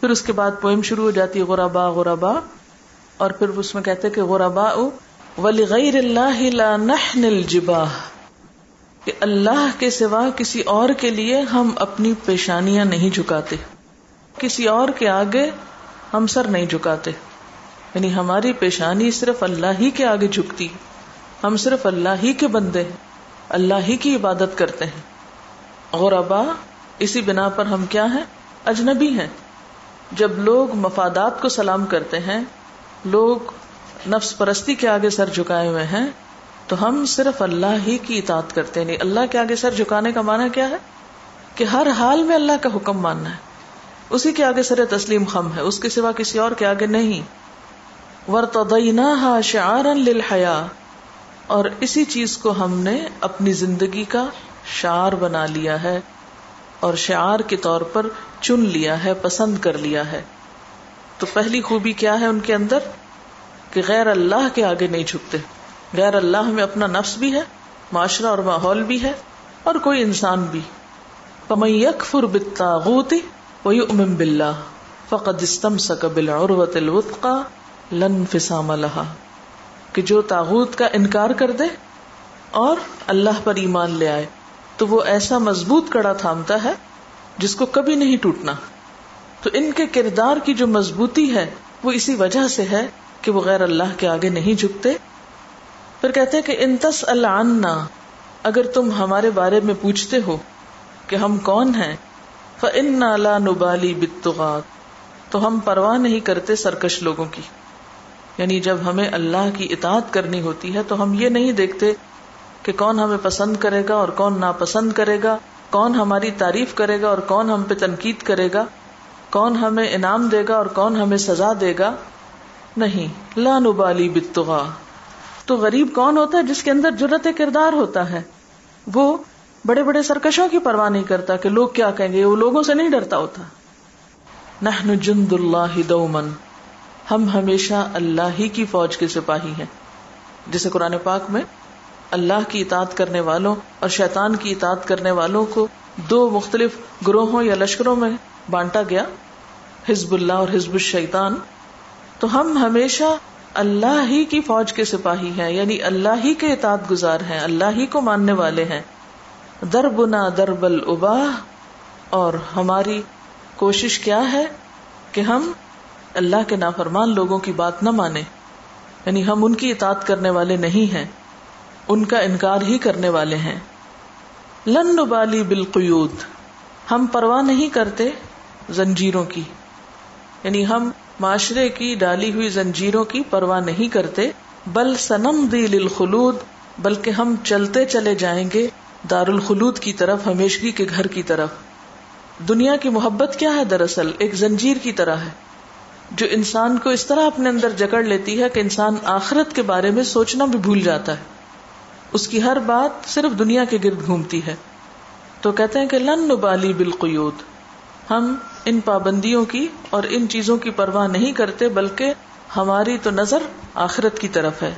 Speaker 1: پھر اس کے بعد پوئم شروع ہو جاتی ہے، غربا غربا۔ اور پھر اس میں کہتے کہ غربا ولی غیر اللہ لا نحن کہ اللہ کے سوا کسی اور کے لیے ہم اپنی پیشانیاں نہیں جھکاتے۔ کسی اور کے آگے ہم سر نہیں جھکاتے۔ یعنی ہماری پیشانی صرف اللہ ہی کے آگے جھکتی۔ ہم صرف اللہ ہی کے بندے ہیں۔ اللہ ہی کی عبادت کرتے ہیں۔ غربا اسی بنا پر ہم کیا ہیں؟ اجنبی ہیں۔ جب لوگ مفادات کو سلام کرتے ہیں، لوگ نفس پرستی کے آگے سر جھکائے ہوئے ہیں، تو ہم صرف اللہ ہی کی اطاعت کرتے ہیں۔ یعنی اللہ کے آگے سر جھکانے کا معنی کیا ہے؟ کہ ہر حال میں اللہ کا حکم ماننا ہے۔ اسی کے آگے سر تسلیم خم ہے۔ اس کے سوا کسی اور کے آگے نہیں۔ ورتدیناها شعارا للحیا اور اسی چیز کو ہم نے اپنی زندگی کا شعار بنا لیا ہے۔ اور شعار کے طور پر چن لیا ہے، پسند کر لیا ہے۔ تو پہلی خوبی کیا ہے ان کے اندر؟ کہ غیر اللہ کے آگے نہیں جھکتے۔ غیر اللہ میں اپنا نفس بھی ہے، معاشرہ اور ماحول بھی ہے، اور کوئی انسان بھی۔ پم یکفر بالطاغوت ویؤمن باللہ، فقد استمسک بالعروۃ الوثقى لن فسام لہا کہ جو تاغوت کا انکار کر دے اور اللہ پر ایمان لے آئے۔ تو وہ ایسا مضبوط کڑا تھامتا ہے جس کو کبھی نہیں ٹوٹنا۔ تو ان کے کردار کی جو مضبوطی ہے، وہ اسی وجہ سے ہے کہ وہ غیر اللہ کے آگے نہیں جھکتے۔ پھر کہتے کہ انتس اللہ اگر تم ہمارے بارے میں پوچھتے ہو کہ ہم کون ہیں فن لا نبالی بتغات تو ہم پرواہ نہیں کرتے سرکش لوگوں کی۔ یعنی جب ہمیں اللہ کی اطاعت کرنی ہوتی ہے، تو ہم یہ نہیں دیکھتے کہ کون ہمیں پسند کرے گا اور کون ناپسند کرے گا، کون ہماری تعریف کرے گا اور کون ہم پہ تنقید کرے گا، کون ہمیں انعام دے گا اور کون ہمیں سزا دے گا؟ نہیں۔ لان ابالی بتغا تو غریب کون ہوتا ہے جس کے اندر جرت کردار ہوتا ہے؟ وہ بڑے بڑے سرکشوں کی پرواہ نہیں کرتا کہ لوگ کیا کہیں گے، وہ لوگوں سے نہیں ڈرتا ہوتا۔ نحن جند اللہ دومن۔ ہم ہمیشہ اللہ ہی کی فوج کے سپاہی ہیں۔ جسے قرآن پاک میں اللہ کی اطاعت کرنے والوں اور شیطان کی اطاعت کرنے والوں کو دو مختلف گروہوں یا لشکروں میں بانٹا گیا، حزب اللہ اور حزب الشیطان۔ تو ہم ہمیشہ اللہ ہی کی فوج کے سپاہی ہیں یعنی اللہ ہی کے اطاعت گزار ہیں، اللہ ہی کو ماننے والے ہیں۔ دربنا درب الباہ اور ہماری کوشش کیا ہے کہ ہم اللہ کے نافرمان لوگوں کی بات نہ مانے یعنی ہم ان کی اطاعت کرنے والے نہیں ہیں۔ ان کا انکار ہی کرنے والے ہیں۔ لن نبالی بالقیود۔ ہم پرواہ نہیں کرتے زنجیروں کی۔ یعنی ہم معاشرے کی ڈالی ہوئی زنجیروں کی پرواہ نہیں کرتے۔ بل سنم دی للخلود۔ بلکہ ہم چلتے چلے جائیں گے دار الخلود کی طرف، ہمیشگی کے گھر کی طرف۔ دنیا کی محبت کیا ہے دراصل؟ ایک زنجیر کی طرح ہے۔ جو انسان کو اس طرح اپنے اندر جکڑ لیتی ہے کہ انسان آخرت کے بارے میں سوچنا بھی بھول جاتا ہے۔ اس کی ہر بات صرف دنیا کے گرد گھومتی ہے۔ تو کہتے ہیں کہ لن نبالی بالقیود، ہم ان پابندیوں کی اور ان چیزوں کی پرواہ نہیں کرتے، بلکہ ہماری تو نظر آخرت کی طرف ہے۔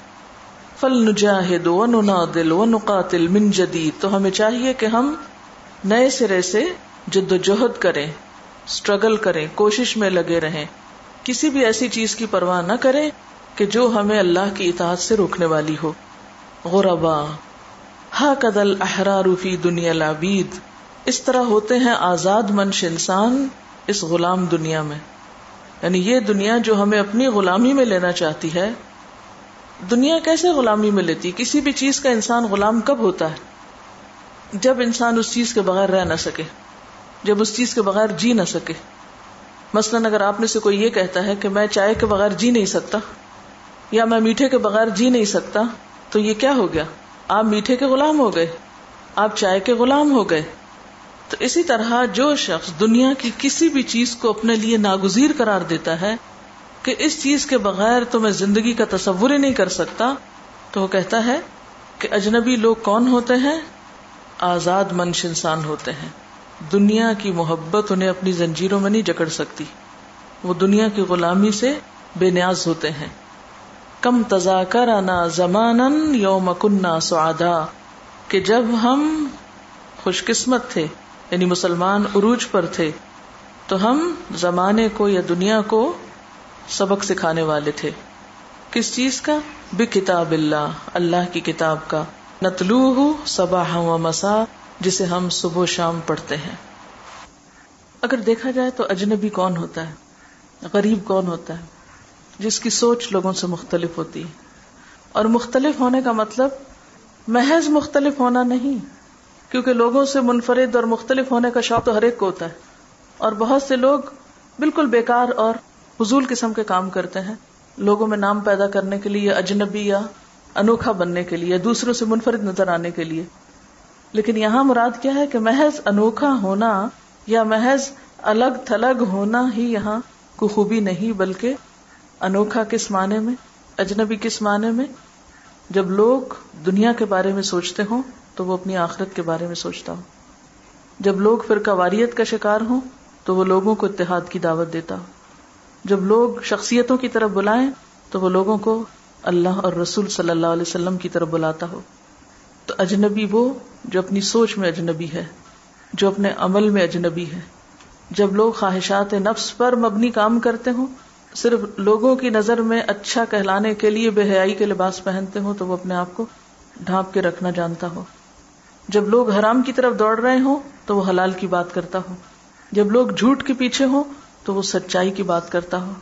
Speaker 1: فل نجاہد و ننادل و نقاتل من جدید، تو ہمیں چاہیے کہ ہم نئے سرے سے جد و جہد کریں اسٹرگل کریں، کوشش میں لگے رہیں۔ کسی بھی ایسی چیز کی پرواہ نہ کرے کہ جو ہمیں اللہ کی اطاعت سے روکنے والی ہو۔ غربا۔ ہا قدل احرار فی دنیا لابید اس طرح ہوتے ہیں آزاد منش انسان اس غلام دنیا میں۔ یعنی یہ دنیا جو ہمیں اپنی غلامی میں لینا چاہتی ہے، دنیا کیسے غلامی میں لیتی؟ کسی بھی چیز کا انسان غلام کب ہوتا ہے؟ جب انسان اس چیز کے بغیر رہ نہ سکے، جب اس چیز کے بغیر جی نہ سکے۔ مثلاً اگر آپ میں سے کوئی یہ کہتا ہے کہ میں چائے کے بغیر جی نہیں سکتا، یا میں میٹھے کے بغیر جی نہیں سکتا تو یہ کیا ہو گیا؟ آپ میٹھے کے غلام ہو گئے، آپ چائے کے غلام ہو گئے۔ تو اسی طرح جو شخص دنیا کی کسی بھی چیز کو اپنے لیے ناگزیر قرار دیتا ہے کہ اس چیز کے بغیر تو میں زندگی کا تصور ہی نہیں کر سکتا، تو وہ کہتا ہے کہ اجنبی لوگ کون ہوتے ہیں؟ آزاد منش انسان ہوتے ہیں۔ دنیا کی محبت انہیں اپنی زنجیروں میں نہیں جکڑ سکتی۔ وہ دنیا کی غلامی سے بے نیاز ہوتے ہیں۔ کم تزا کر انا زمان یوم کنہ سعدا، کہ جب ہم خوش قسمت تھے یعنی مسلمان عروج پر تھے، تو ہم زمانے کو یا دنیا کو سبق سکھانے والے تھے۔ کس چیز کا؟ بے کتاب اللہ اللہ کی کتاب کا۔ نتلو سباہ و مسا جسے ہم صبح و شام پڑھتے ہیں۔ اگر دیکھا جائے تو اجنبی کون ہوتا ہے؟ غریب کون ہوتا ہے؟ جس کی سوچ لوگوں سے مختلف ہوتی ہے۔ اور مختلف ہونے کا مطلب محض مختلف ہونا نہیں، کیونکہ لوگوں سے منفرد اور مختلف ہونے کا شوق تو ہر ایک کو ہوتا ہے۔ اور بہت سے لوگ بالکل بیکار اور حضول قسم کے کام کرتے ہیں۔ لوگوں میں نام پیدا کرنے کے لیے، اجنبی یا انوکھا بننے کے لیے، دوسروں سے منفرد نظر آنے کے لیے۔ لیکن یہاں مراد کیا ہے کہ محض انوکھا ہونا یا محض الگ تھلگ ہونا ہی یہاں کو خوبی نہیں، بلکہ انوکھا کس معنی میں، اجنبی کس معنی میں؟ جب لوگ دنیا کے بارے میں سوچتے ہوں، تو وہ اپنی آخرت کے بارے میں سوچتا ہو جب لوگ فرقہ واریت کا شکار ہوں، تو وہ لوگوں کو اتحاد کی دعوت دیتا ہو جب لوگ شخصیتوں کی طرف بلائیں، تو وہ لوگوں کو اللہ اور رسول صلی اللہ علیہ وسلم کی طرف بلاتا ہو۔ تو اجنبی وہ جو اپنی سوچ میں اجنبی ہے، جو اپنے عمل میں اجنبی ہے۔ جب لوگ خواہشات نفس پر مبنی کام کرتے ہوں صرف لوگوں کی نظر میں اچھا کہلانے کے لیے بے حیائی کے لباس پہنتے ہوں تو وہ اپنے آپ کو ڈھانپ کے رکھنا جانتا ہو۔ جب لوگ حرام کی طرف دوڑ رہے ہوں تو وہ حلال کی بات کرتا ہو۔ جب لوگ جھوٹ کے پیچھے ہوں تو وہ سچائی کی بات کرتا ہو۔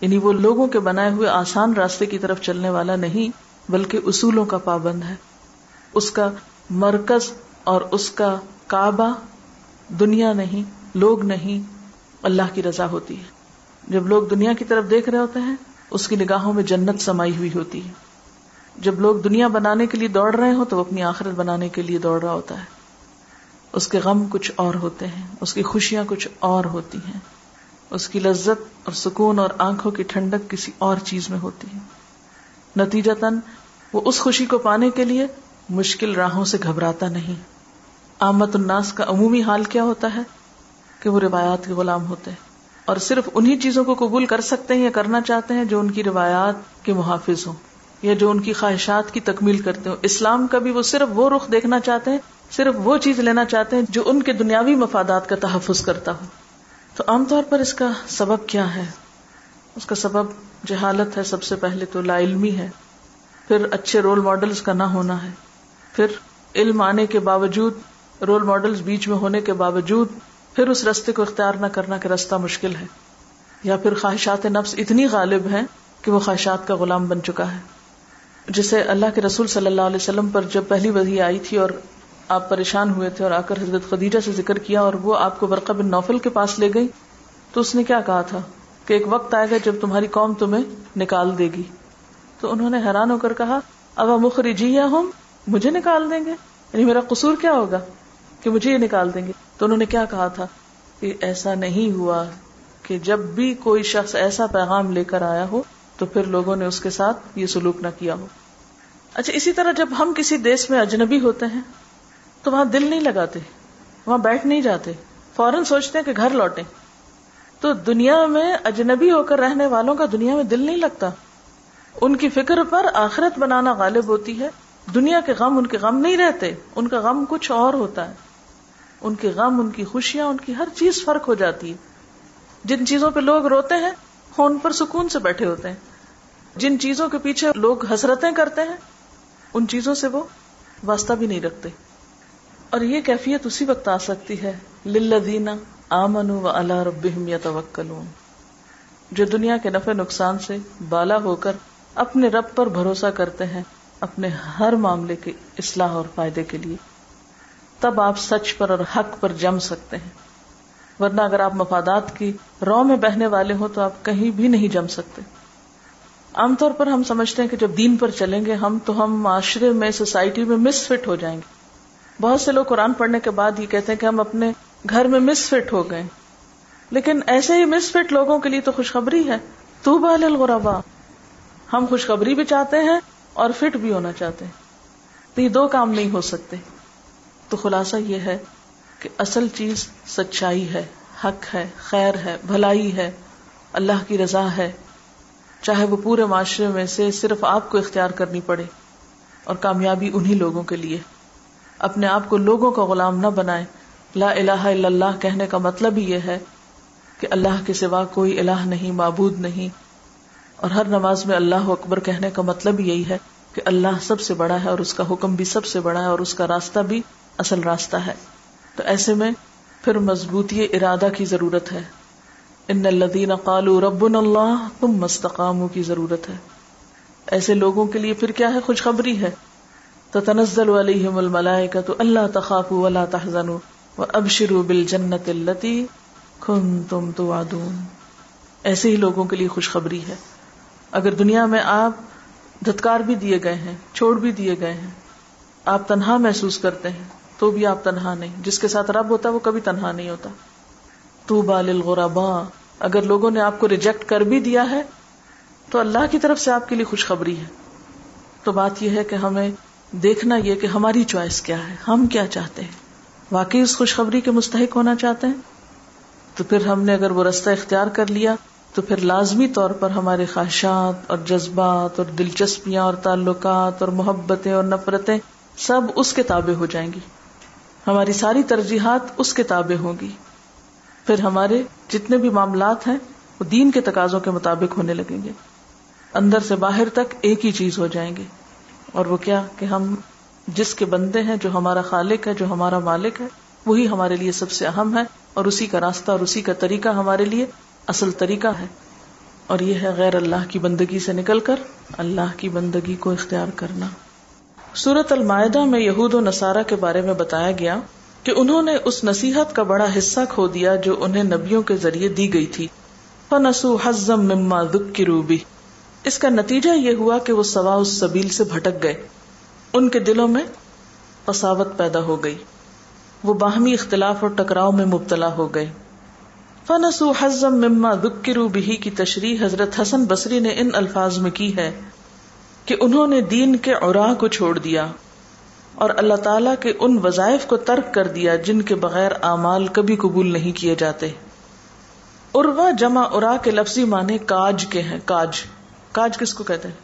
Speaker 1: یعنی وہ لوگوں کے بنائے ہوئے آسان راستے کی طرف چلنے والا نہیں، بلکہ اصولوں کا پابند ہے۔ اس کا مرکز اور اس کا کعبہ دنیا نہیں، لوگ نہیں، اللہ کی رضا ہوتی ہے۔ جب لوگ دنیا کی طرف دیکھ رہے ہوتے ہیں، اس کی نگاہوں میں جنت سمائی ہوئی ہوتی ہے۔ جب لوگ دنیا بنانے کے لیے دوڑ رہے ہو تو وہ اپنی آخرت بنانے کے لیے دوڑ رہا ہوتا ہے۔ اس کے غم کچھ اور ہوتے ہیں، اس کی خوشیاں کچھ اور ہوتی ہیں۔ اس کی لذت اور سکون اور آنکھوں کی ٹھنڈک کسی اور چیز میں ہوتی ہے۔ نتیجتاً، وہ اس خوشی کو پانے کے لیے مشکل راہوں سے گھبراتا نہیں۔ آمد الناس کا عمومی حال کیا ہوتا ہے؟ کہ وہ روایات کے غلام ہوتے ہیں۔ اور صرف انہی چیزوں کو قبول کر سکتے ہیں یا کرنا چاہتے ہیں جو ان کی روایات کے محافظ ہوں یا جو ان کی خواہشات کی تکمیل کرتے ہوں۔ اسلام کا بھی وہ صرف وہ رخ دیکھنا چاہتے ہیں، صرف وہ چیز لینا چاہتے ہیں جو ان کے دنیاوی مفادات کا تحفظ کرتا ہو تو عام طور پر اس کا سبب کیا ہے؟ اس کا سبب جہالت ہے سب سے پہلے تو لا علمی ہے۔ پھر اچھے رول ماڈلز کا نہ ہونا ہے۔ پھر علم آنے کے باوجود رول ماڈلز بیچ میں ہونے کے باوجود پھر اس رستے کو اختیار نہ کرنا کہ رستہ مشکل ہے، یا پھر خواہشات نفس اتنی غالب ہے کہ وہ خواہشات کا غلام بن چکا ہے۔ جسے اللہ کے رسول صلی اللہ علیہ وسلم پر جب پہلی وزی آئی تھی اور آپ پریشان ہوئے تھے اور آ کر حضرت خدیجہ سے ذکر کیا اور وہ آپ کو برقع بن نوفل کے پاس لے گئی، تو اس نے کیا کہا تھا؟ کہ ایک وقت آئے گا جب تمہاری قوم تمہیں نکال دے گی۔ تو انہوں نے حیران ہو کر کہا اب مخری جی یا ہم مجھے نکال دیں گے؟ یعنی میرا قصور کیا ہوگا؟ کہ مجھے یہ نکال دیں گے۔ تو انہوں نے کیا کہا تھا؟ کہ ایسا نہیں ہوا کہ جب بھی کوئی شخص ایسا پیغام لے کر آیا ہو، تو پھر لوگوں نے اس کے ساتھ یہ سلوک نہ کیا ہو۔ اچھا اسی طرح جب ہم کسی دیش میں اجنبی ہوتے ہیں، تو وہاں دل نہیں لگاتے، وہاں بیٹھ نہیں جاتے، فوراً سوچتے ہیں کہ گھر لوٹیں۔ تو دنیا میں اجنبی ہو کر رہنے والوں کا دنیا میں دل نہیں لگتا۔ ان کی فکر پر آخرت بنانا غالب ہوتی ہے۔ دنیا کے غم ان کے غم نہیں رہتے، ان کا غم کچھ اور ہوتا ہے۔ ان کے غم، ان کی خوشیاں، ان کی ہر چیز فرق ہو جاتی ہے۔ جن چیزوں پہ لوگ روتے ہیں ان پر سکون سے بیٹھے ہوتے ہیں۔ جن چیزوں کے پیچھے لوگ حسرتیں کرتے ہیں، ان چیزوں سے وہ واسطہ بھی نہیں رکھتے۔ اور یہ کیفیت اسی وقت آ سکتی ہے، للذین آمنوا و اللہ رب یا جو دنیا کے نفع، نقصان سے بالا ہو کر اپنے رب پر بھروسہ کرتے ہیں، اپنے ہر معاملے کے اصلاح اور فائدے کے لیے۔ تب آپ سچ پر اور حق پر جم سکتے ہیں۔ ورنہ اگر آپ مفادات کی رو میں بہنے والے ہو تو آپ کہیں بھی نہیں جم سکتے۔ عام طور پر ہم سمجھتے ہیں کہ جب دین پر چلیں گے ہم تو ہم معاشرے میں، سوسائٹی میں مس فٹ ہو جائیں گے۔ بہت سے لوگ قرآن پڑھنے کے بعد یہ کہتے ہیں کہ ہم اپنے گھر میں مس فٹ ہو گئے۔ لیکن ایسے ہی مس فٹ لوگوں کے لیے تو خوشخبری ہے۔ تو بال الغربا ہم خوشخبری بھی چاہتے ہیں اور فٹ بھی ہونا چاہتے ہیں۔ تو یہ دو کام نہیں ہو سکتے۔ تو خلاصہ یہ ہے کہ اصل چیز سچائی ہے، حق ہے، خیر ہے، بھلائی ہے، اللہ کی رضا ہے۔ چاہے وہ پورے معاشرے میں سے صرف آپ کو اختیار کرنی پڑے اور کامیابی انہی لوگوں کے لیے۔ اپنے آپ کو لوگوں کا غلام نہ بنائے لا الہ الا اللہ کہنے کا مطلب ہی یہ ہے کہ اللہ کے سوا کوئی الہ نہیں، معبود نہیں۔ اور ہر نماز میں اللہ اکبر کہنے کا مطلب یہی ہے کہ اللہ سب سے بڑا ہے اور اس کا حکم بھی سب سے بڑا ہے اور اس کا راستہ بھی اصل راستہ ہے۔ تو ایسے میں پھر مضبوطی ارادہ کی ضرورت ہے۔ ان الدین قالو رب اللہ، تم مستقام کی ضرورت ہے۔ ایسے لوگوں کے لیے پھر کیا ہے؟ خوشخبری ہے۔ تو تنزل علیہم الملائکہ تو اللہ تخاف ولا تحزن و ابشروا بالجنت التي کنتم توعدون۔ ایسے ہی لوگوں کے لیے خوشخبری ہے۔ اگر دنیا میں آپ دھتکار بھی دیے گئے ہیں، چھوڑ بھی دیے گئے ہیں، آپ تنہا محسوس کرتے ہیں۔ تو بھی آپ تنہا نہیں۔ جس کے ساتھ رب ہوتا ہے وہ کبھی تنہا نہیں ہوتا۔ تو بال غربا اگر لوگوں نے آپ کو ریجیکٹ کر بھی دیا ہے، تو اللہ کی طرف سے آپ کے لیے خوشخبری ہے۔ تو بات یہ ہے کہ ہمیں دیکھنا یہ کہ ہماری چوائس کیا ہے۔ ہم کیا چاہتے ہیں؟ واقعی اس خوشخبری کے مستحق ہونا چاہتے ہیں؟ تو پھر ہم نے اگر وہ رستہ اختیار کر لیا، تو پھر لازمی طور پر ہمارے خواہشات اور جذبات اور دلچسپیاں اور تعلقات اور محبتیں اور نفرتیں سب اس کے تابع ہو جائیں گی۔ ہماری ساری ترجیحات اس کے تابع ہوں گی۔ پھر ہمارے جتنے بھی معاملات ہیں، وہ دین کے تقاضوں کے مطابق ہونے لگیں گے۔ اندر سے باہر تک ایک ہی چیز ہو جائیں گے۔ اور وہ کیا کہ ہم جس کے بندے ہیں، جو ہمارا خالق ہے، جو ہمارا مالک ہے، وہی ہمارے لیے سب سے اہم ہے اور اسی کا راستہ اور اسی کا طریقہ ہمارے لیے اصل طریقہ ہے۔ اور یہ ہے غیر اللہ کی بندگی سے نکل کر اللہ کی بندگی کو اختیار کرنا۔ سورت المائدہ میں یہود و نصارہ کے بارے میں بتایا گیا کہ انہوں نے اس نصیحت کا بڑا حصہ کھو دیا جو انہیں نبیوں کے ذریعے دی گئی تھی۔ فنسو حزم مما دکھ کی روبی اس کا نتیجہ یہ ہوا کہ وہ سوا اس سبیل سے بھٹک گئے۔ ان کے دلوں میں قساوت پیدا ہو گئی۔ وہ باہمی اختلاف اور ٹکراؤ میں مبتلا ہو گئے۔ فنسو حزم مما دکرو بہی کی تشریح حضرت حسن بصری نے ان الفاظ میں کی ہے۔ کہ انہوں نے دین کے اوراہ کو چھوڑ دیا اور اللہ تعالی کے ان وظائف کو ترک کر دیا جن کے بغیر اعمال کبھی قبول نہیں کیے جاتے۔ اروا جمع ارا کے لفظی معنی کاج کے ہیں، کاج۔ کاج کس کو کہتے ہیں؟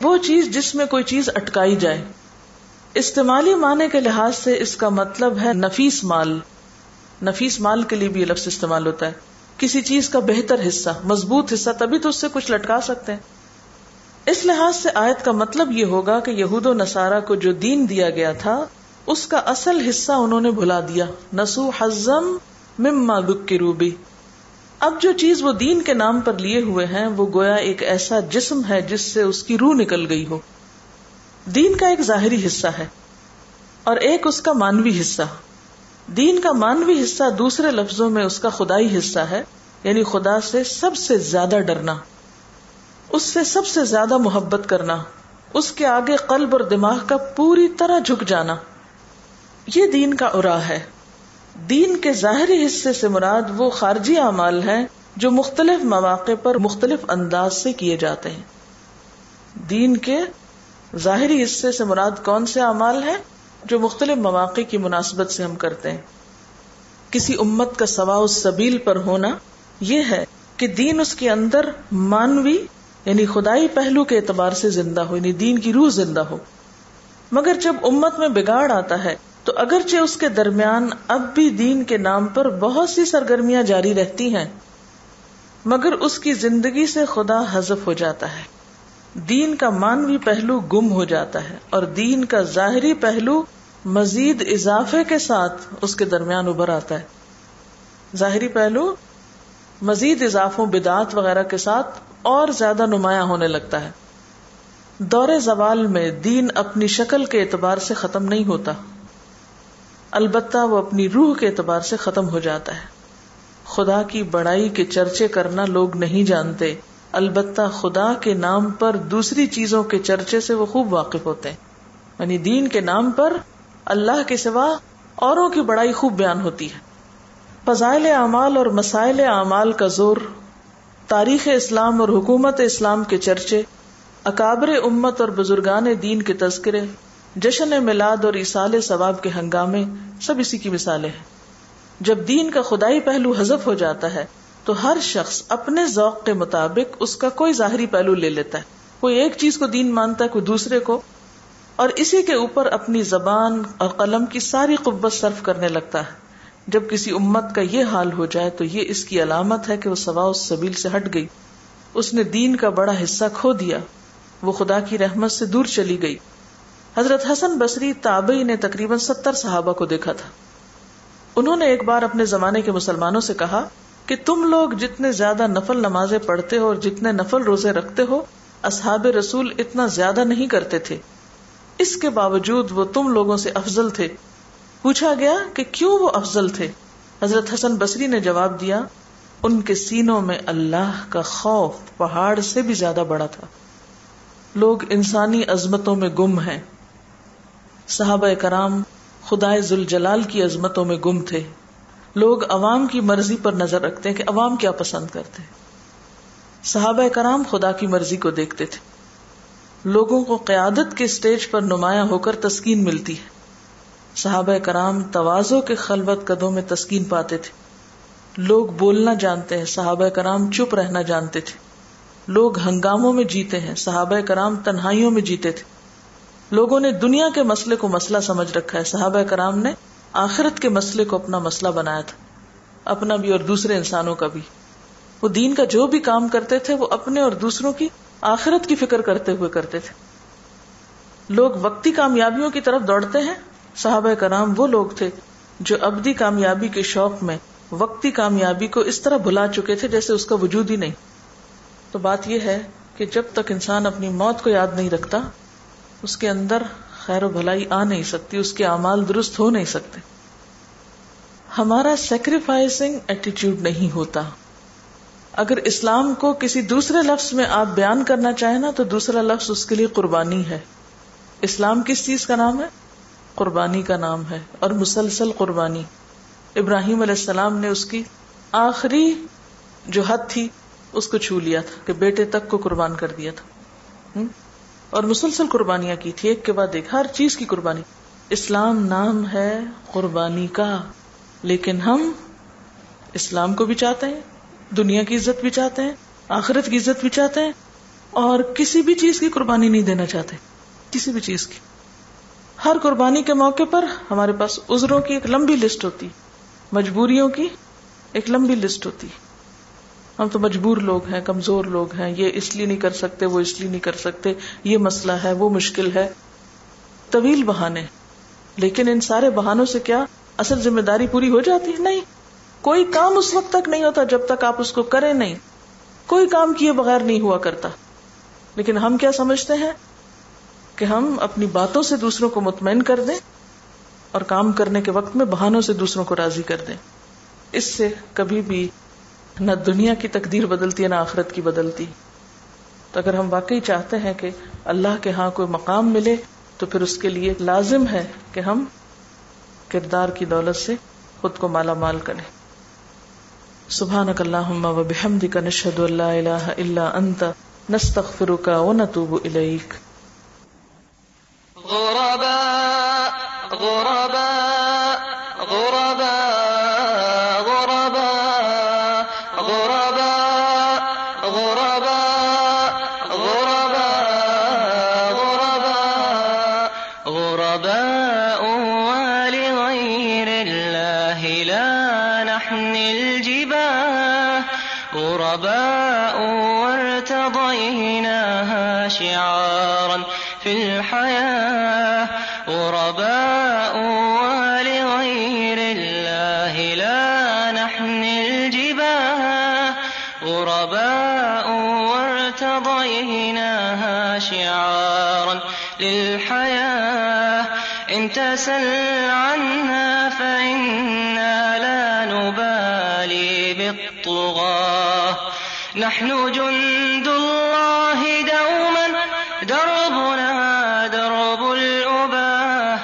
Speaker 1: وہ چیز جس میں کوئی چیز اٹکائی جائے۔ استعمالی معنی کے لحاظ سے اس کا مطلب ہے نفیس مال۔ نفیس مال کے لیے بھی یہ لفظ استعمال ہوتا ہے۔ کسی چیز کا بہتر حصہ، مضبوط حصہ، تبھی تو اس سے کچھ لٹکا سکتے ہیں۔ اس لحاظ سے آیت کا مطلب یہ ہوگا کہ یہود و نصارہ کو جو دین دیا گیا تھا، اس کا اصل حصہ انہوں نے بھلا دیا۔ نسو حزم مما کی روبی اب جو چیز وہ دین کے نام پر لیے ہوئے ہیں، وہ گویا ایک ایسا جسم ہے جس سے اس کی روح نکل گئی ہو۔ دین کا ایک ظاہری حصہ ہے اور ایک اس کا مانوی حصہ۔ دین کا مانوی حصہ دوسرے لفظوں میں اس کا خدائی حصہ ہے یعنی خدا سے سب سے زیادہ ڈرنا۔ اس سے سب سے زیادہ محبت کرنا، اس کے آگے قلب اور دماغ کا پوری طرح جھک جانا۔ یہ دین کا ارا ہے۔ دین کے ظاہری حصے سے مراد وہ خارجی اعمال ہیں جو مختلف مواقع پر مختلف انداز سے کیے جاتے ہیں۔ دین کے ظاہری حصے سے مراد کون سے اعمال ہیں جو مختلف مواقع کی مناسبت سے ہم کرتے ہیں؟ کسی امت کا سوا اس سبیل پر ہونا یہ ہے کہ دین اس کے اندر مانوی یعنی خدائی پہلو کے اعتبار سے زندہ ہو یعنی دین کی روح زندہ ہو۔ مگر جب امت میں بگاڑ آتا ہے، تو اگرچہ اس کے درمیان اب بھی دین کے نام پر بہت سی سرگرمیاں جاری رہتی ہیں، مگر اس کی زندگی سے خدا حذف ہو جاتا ہے۔ دین کا مانوی پہلو گم ہو جاتا ہے اور دین کا ظاہری پہلو مزید اضافے کے ساتھ اس کے درمیان ابھر آتا ہے۔ ظاہری پہلو، مزید اضافوں بدعت وغیرہ کے ساتھ اور زیادہ نمایاں ہونے لگتا ہے۔ دور زوال میں دین اپنی شکل کے اعتبار سے ختم نہیں ہوتا۔ البتہ وہ اپنی روح کے اعتبار سے ختم ہو جاتا ہے۔ خدا کی بڑائی کے چرچے کرنا لوگ نہیں جانتے۔ البتہ خدا کے نام پر دوسری چیزوں کے چرچے سے وہ خوب واقف ہوتے ہیں۔ یعنی دین کے نام پر اللہ کے سوا اوروں کی بڑائی خوب بیان ہوتی ہے۔ فضائل اعمال اور مسائل اعمال کا زور تاریخ اسلام اور حکومت اسلام کے چرچے، اکابر امت اور بزرگان دین کے تذکرے، جشن میلاد اور اصال ثواب کے ہنگامے، سب اسی کی مثالیں ہیں۔ جب دین کا خدائی پہلو حذف ہو جاتا ہے، تو ہر شخص اپنے ذوق کے مطابق اس کا کوئی ظاہری پہلو لے لیتا ہے۔ کوئی ایک چیز کو دین مانتا ہے، کوئی دوسرے کو، اور اسی کے اوپر اپنی زبان اور قلم کی ساری قبت صرف کرنے لگتا ہے۔ جب کسی امت کا یہ حال ہو جائے تو یہ اس کی علامت ہے کہ وہ سوا اس سبیل سے ہٹ گئی۔ اس نے دین کا بڑا حصہ کھو دیا۔ وہ خدا کی رحمت سے دور چلی گئی۔ حضرت حسن بصری تابعی نے تقریباً ستر صحابہ کو دیکھا تھا۔ انہوں نے ایک بار اپنے زمانے کے مسلمانوں سے کہا کہ تم لوگ جتنے زیادہ نفل نمازیں پڑھتے ہو اور جتنے نفل روزے رکھتے ہو، اصحاب رسول اتنا زیادہ نہیں کرتے تھے۔ اس کے باوجود وہ تم لوگوں سے افضل تھے۔ پوچھا گیا کہ کیوں وہ افضل تھے؟ حضرت حسن بصری نے جواب دیا، ان کے سینوں میں اللہ کا خوف پہاڑ سے بھی زیادہ بڑا تھا۔ لوگ انسانی عظمتوں میں گم ہیں۔ صحابہ کرام خدائے ذوالجلال کی عظمتوں میں گم تھے۔ لوگ عوام کی مرضی پر نظر رکھتے ہیں کہ عوام کیا پسند کرتے صحابہ کرام خدا کی مرضی کو دیکھتے تھے۔ لوگوں کو قیادت کے اسٹیج پر نمایاں ہو کر تسکین ملتی ہے۔ صحابہ کرام توازوں کے خلوت قدوں میں تسکین پاتے تھے۔ لوگ بولنا جانتے ہیں، صحابہ کرام چپ رہنا جانتے تھے۔ لوگ ہنگاموں میں جیتے ہیں، صحابہ کرام تنہائیوں میں جیتے تھے۔ لوگوں نے دنیا کے مسئلے کو مسئلہ سمجھ رکھا ہے۔ صحابہ کرام نے آخرت کے مسئلے کو اپنا مسئلہ بنایا تھا، اپنا بھی اور دوسرے انسانوں کا بھی۔ وہ دین کا جو بھی کام کرتے تھے، وہ اپنے اور دوسروں کی آخرت کی فکر کرتے ہوئے کرتے تھے۔ لوگ وقتی کامیابیوں کی طرف دوڑتے ہیں صحابہ کرام وہ لوگ تھے جو ابدی کامیابی کے شوق میں، وقتی کامیابی کو اس طرح بھلا چکے تھے جیسے اس کا وجود ہی نہیں۔ تو بات یہ ہے کہ جب تک انسان اپنی موت کو یاد نہیں رکھتا، اس کے اندر خیر و بھلائی آ نہیں سکتی، اس کے اعمال درست ہو نہیں سکتے۔ ہمارا سیکریفائسنگ ایٹیچیوڈ نہیں ہوتا۔ اگر اسلام کو کسی دوسرے لفظ میں آپ بیان کرنا چاہیں نا، تو دوسرا لفظ اس کے لیے قربانی ہے۔ اسلام کس چیز کا نام ہے؟ قربانی کا نام ہے اور مسلسل قربانی۔ ابراہیم علیہ السلام نے اس کی آخری جو حد تھی، اس کو چھو لیا تھا کہ بیٹے تک کو قربان کر دیا تھا۔ اور مسلسل قربانیاں کی تھی، ایک کے بعد ایک۔ ہر چیز کی قربانی۔ اسلام نام ہے قربانی کا، لیکن ہم اسلام کو بھی چاہتے ہیں، دنیا کی عزت بھی چاہتے ہیں، آخرت کی عزت بھی چاہتے ہیں، اور کسی بھی چیز کی قربانی نہیں دینا چاہتے۔ کسی بھی چیز کی۔ ہر قربانی کے موقع پر ہمارے پاس عذروں کی ایک لمبی لسٹ ہوتی، مجبوریوں کی ایک لمبی لسٹ ہوتی۔ ہم تو مجبور لوگ ہیں، کمزور لوگ ہیں، یہ اس لیے نہیں کر سکتے، وہ اس لیے نہیں کر سکتے، یہ مسئلہ ہے، وہ مشکل ہے۔ طویل بہانے، لیکن ان سارے بہانوں سے کیا اصل ذمہ داری پوری ہو جاتی؟ ہے نہیں۔ کوئی کام اس وقت تک نہیں ہوتا جب تک آپ اس کو کریں نہیں۔ کوئی کام کیے بغیر نہیں ہوا کرتا۔ لیکن ہم کیا سمجھتے ہیں؟ کہ ہم اپنی باتوں سے دوسروں کو مطمئن کر دیں اور کام کرنے کے وقت میں بہانوں سے دوسروں کو راضی کر دیں۔ اس سے کبھی بھی نہ دنیا کی تقدیر بدلتی ہے، نہ آخرت کی بدلتی۔ تو اگر ہم واقعی چاہتے ہیں کہ اللہ کے ہاں کوئی مقام ملے، تو پھر اس کے لیے لازم ہے کہ ہم کردار کی دولت سے خود کو مالا مال کریں۔ سبحانك اللهم وبحمدك نشهد ان الا انت نستغفرك ونتوب اليك
Speaker 2: غرباء غرباء غرباء. تسل عنا فإنا لا نبالي بالطغاة نحن جند الله دوما دربنا درب الأباه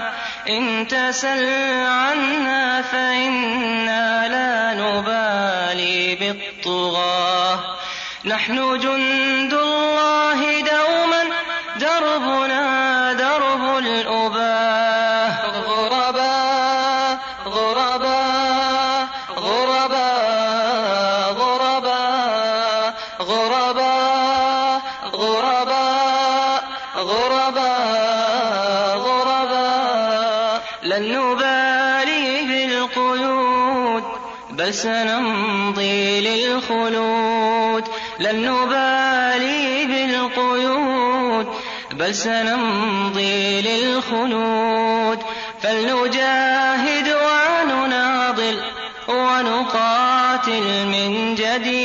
Speaker 2: إن تسل عنا فإنا لا نبالي بالطغاة نحن جند سنمضي للخلود لن نبالي بالقيود. بل سنمضي للخلود فلنجاهد ونناضل ونقاتل من جديد.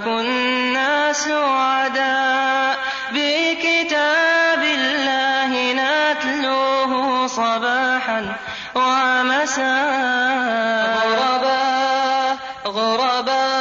Speaker 2: يوم كنا سعداء بكتاب الله نتلوه صباحا ومساء غربا غربا